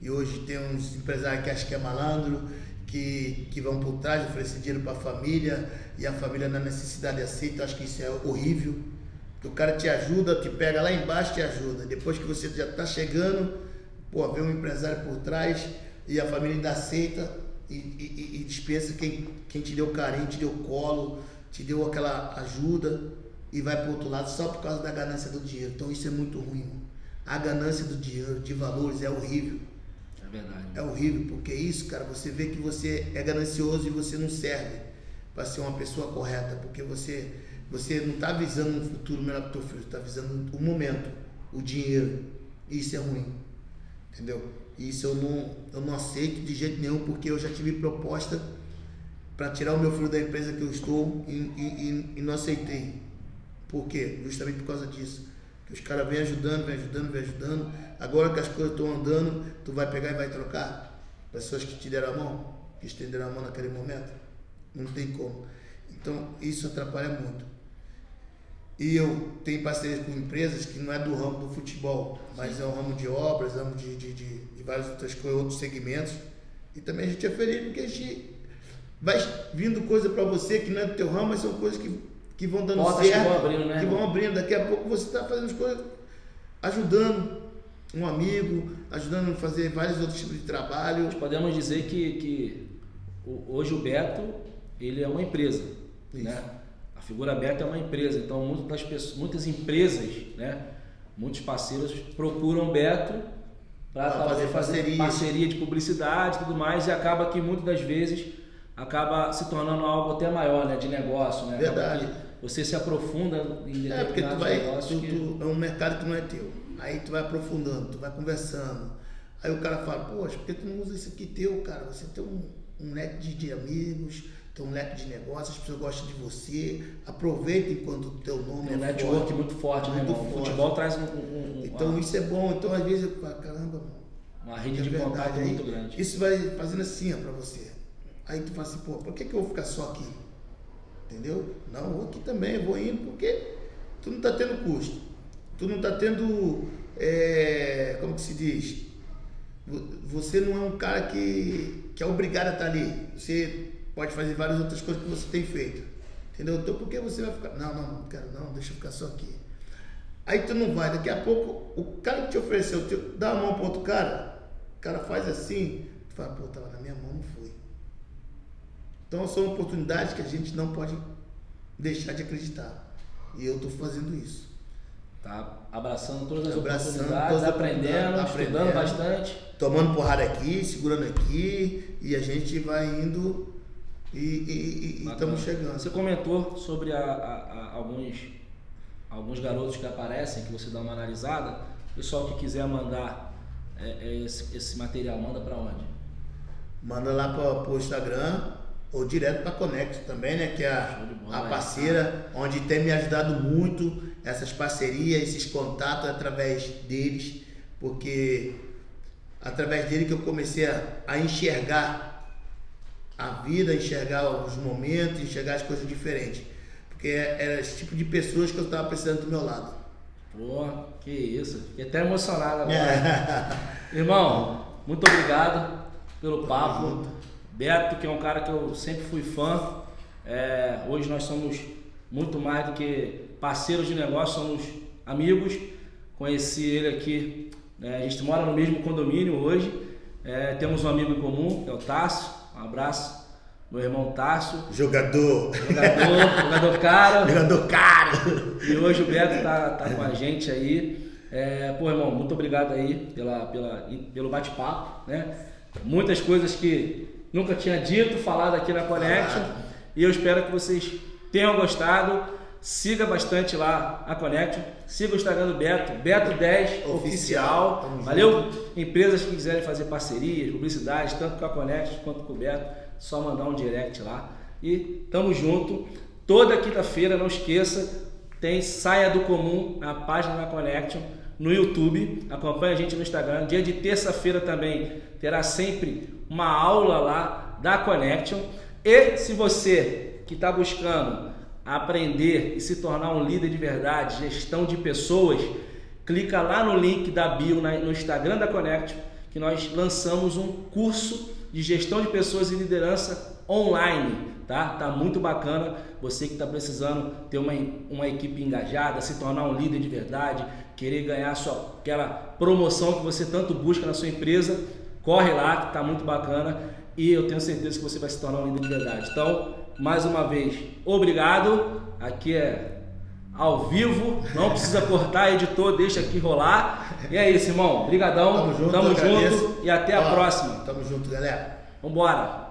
E hoje tem uns empresários que acham que é malandro, que, que vão por trás, oferecer dinheiro para a família e a família na necessidade aceita. Acho que isso é horrível. O cara te ajuda, te pega lá embaixo te ajuda. Depois que você já está chegando, pô, vem um empresário por trás e a família ainda aceita e, e, e- dispensa quem, quem te deu carinho, te deu colo, te deu aquela ajuda e vai para outro lado só por causa da ganância do dinheiro. Então isso é muito ruim. Mano. A ganância do dinheiro, de valores, é horrível. É verdade. É horrível, porque isso, cara, você vê que você é ganancioso e você não serve para ser uma pessoa correta, porque você, você não está visando um futuro melhor para o teu filho, está visando o momento, o dinheiro. Isso é ruim, entendeu? Isso eu não, eu não aceito de jeito nenhum, porque eu já tive proposta para tirar o meu filho da empresa que eu estou e, e, e- e não aceitei. Por quê? Justamente por causa disso. Que os caras vêm ajudando, vêm ajudando, vêm ajudando. Agora que as coisas estão andando, tu vai pegar e vai trocar? Pessoas que te deram a mão, que estenderam a mão naquele momento. Não tem como. Então, isso atrapalha muito. E eu tenho parceria com empresas que não é do ramo do futebol, mas é o ramo de obras, ramo de, de, de, de várias outras coisas, outros segmentos. E também a gente é feliz porque a gente vai vindo coisa para você que não é do teu ramo, mas são coisas que, que vão dando Portas que certo. vão abrindo, né, Que vão abrindo. Daqui a pouco você está fazendo as coisas, ajudando um amigo, ajudando a fazer vários outros tipos de trabalho. Nós podemos dizer que, que hoje o Beto ele é uma empresa, Isso. né? Figura Beto é uma empresa, então muitas pessoas, muitas empresas, né? Muitos parceiros procuram Beto para fazer parcerias. parceria de publicidade e tudo mais e acaba que muitas das vezes acaba se tornando algo até maior, né? De negócio, né? Verdade. Você se aprofunda em É, porque tu vai. Tu, que- tu- é um mercado que não é teu. Aí tu vai aprofundando, tu vai conversando. Aí o cara fala, poxa, por que tu não usa isso aqui teu, cara? Você tem um, um leque de, de amigos, tem um leque de negócios, as pessoas gostam de você. Aproveita enquanto o teu nome um é network forte. muito forte, né, Muito? O forte. futebol traz um, um- um- Então uma, isso é bom. Então às vezes eu falo, caramba, mano. uma rede é de verdade. contato Aí, muito grande. Isso vai fazendo assim ó, pra você. Aí tu fala assim, pô, por que, que eu vou ficar só aqui? Entendeu? Não, vou aqui também, eu vou indo porque tu não tá tendo custo. Tu não tá tendo. é, como que se diz? Vo- Você não é um cara que, que é obrigado a estar ali. Você pode fazer várias outras coisas que você tem feito. Entendeu? Então por que você vai ficar. Não, não, não quero não, deixa eu ficar só aqui. Aí tu não vai, daqui a pouco o cara que te ofereceu, te dá a mão para outro cara, o cara faz assim, tu fala, pô, tava na minha mão, não foi. Então são oportunidades que a gente não pode deixar de acreditar. E eu estou fazendo isso. Tá abraçando todas as Abraçando oportunidades, todas as aprendendo, oportunidades, estudando aprendendo. bastante. Tomando porrada aqui, segurando aqui, e a gente vai indo e- e e- e estamos chegando. Você comentou sobre a- a- a- alguns, alguns garotos que aparecem, que você dá uma analisada. Pessoal que quiser mandar é, é, esse, esse material, manda para onde? Manda lá para o Instagram ou direto para Connect também, né? Que é de bola, a, é. a parceira, onde tem me ajudado muito essas parcerias, esses contatos através deles, porque através dele que eu comecei a, a enxergar a vida, enxergar os momentos, enxergar as coisas diferentes. Porque era esse tipo de pessoas que eu estava precisando do meu lado. Pô, que isso. Fiquei até emocionado agora. É. Irmão, muito obrigado pelo papo. Beto, que é um cara que eu sempre fui fã. É, hoje nós somos muito mais do que parceiros de negócio, somos amigos. Conheci ele aqui. né, a gente mora no mesmo condomínio hoje. É, temos um amigo em comum, que é o Tássio. Um abraço, meu irmão Tássio. Jogador, Jogador, jogador caro. jogador caro. E hoje o Beto tá, tá com a gente aí. É, pô, irmão, muito obrigado aí pela, pela, pelo bate-papo, né? Muitas coisas que nunca tinha dito, falado aqui na Connection. Falado. E eu espero que vocês tenham gostado. Siga bastante lá a Connection. Siga o Instagram do Beto, Beto10 Oficial. Oficial. Valeu? Empresas que quiserem fazer parcerias, publicidade, tanto com a Connection quanto com o Beto, só mandar um direct lá. E tamo junto. Toda quinta-feira, não esqueça, tem Saia do Comum na página da Connection no YouTube. Acompanhe a gente no Instagram. Dia de terça-feira também terá sempre uma aula lá da Connection. E se você que está buscando aprender e se tornar um líder de verdade, gestão de pessoas, clica lá no link da bio no Instagram da Connection que nós lançamos um curso de gestão de pessoas e liderança online, tá? Tá muito bacana. Você que está precisando ter uma, uma equipe engajada, se tornar um líder de verdade, querer ganhar sua, aquela promoção que você tanto busca na sua empresa, corre lá que tá muito bacana e eu tenho certeza que você vai se tornar um líder de verdade. Então, mais uma vez, obrigado. Aqui é ao vivo, não precisa cortar, editor, deixa aqui rolar. E é isso, irmão. Obrigadão. Tamo junto, Tamo junto e até a próxima. Tamo junto, galera. Vambora.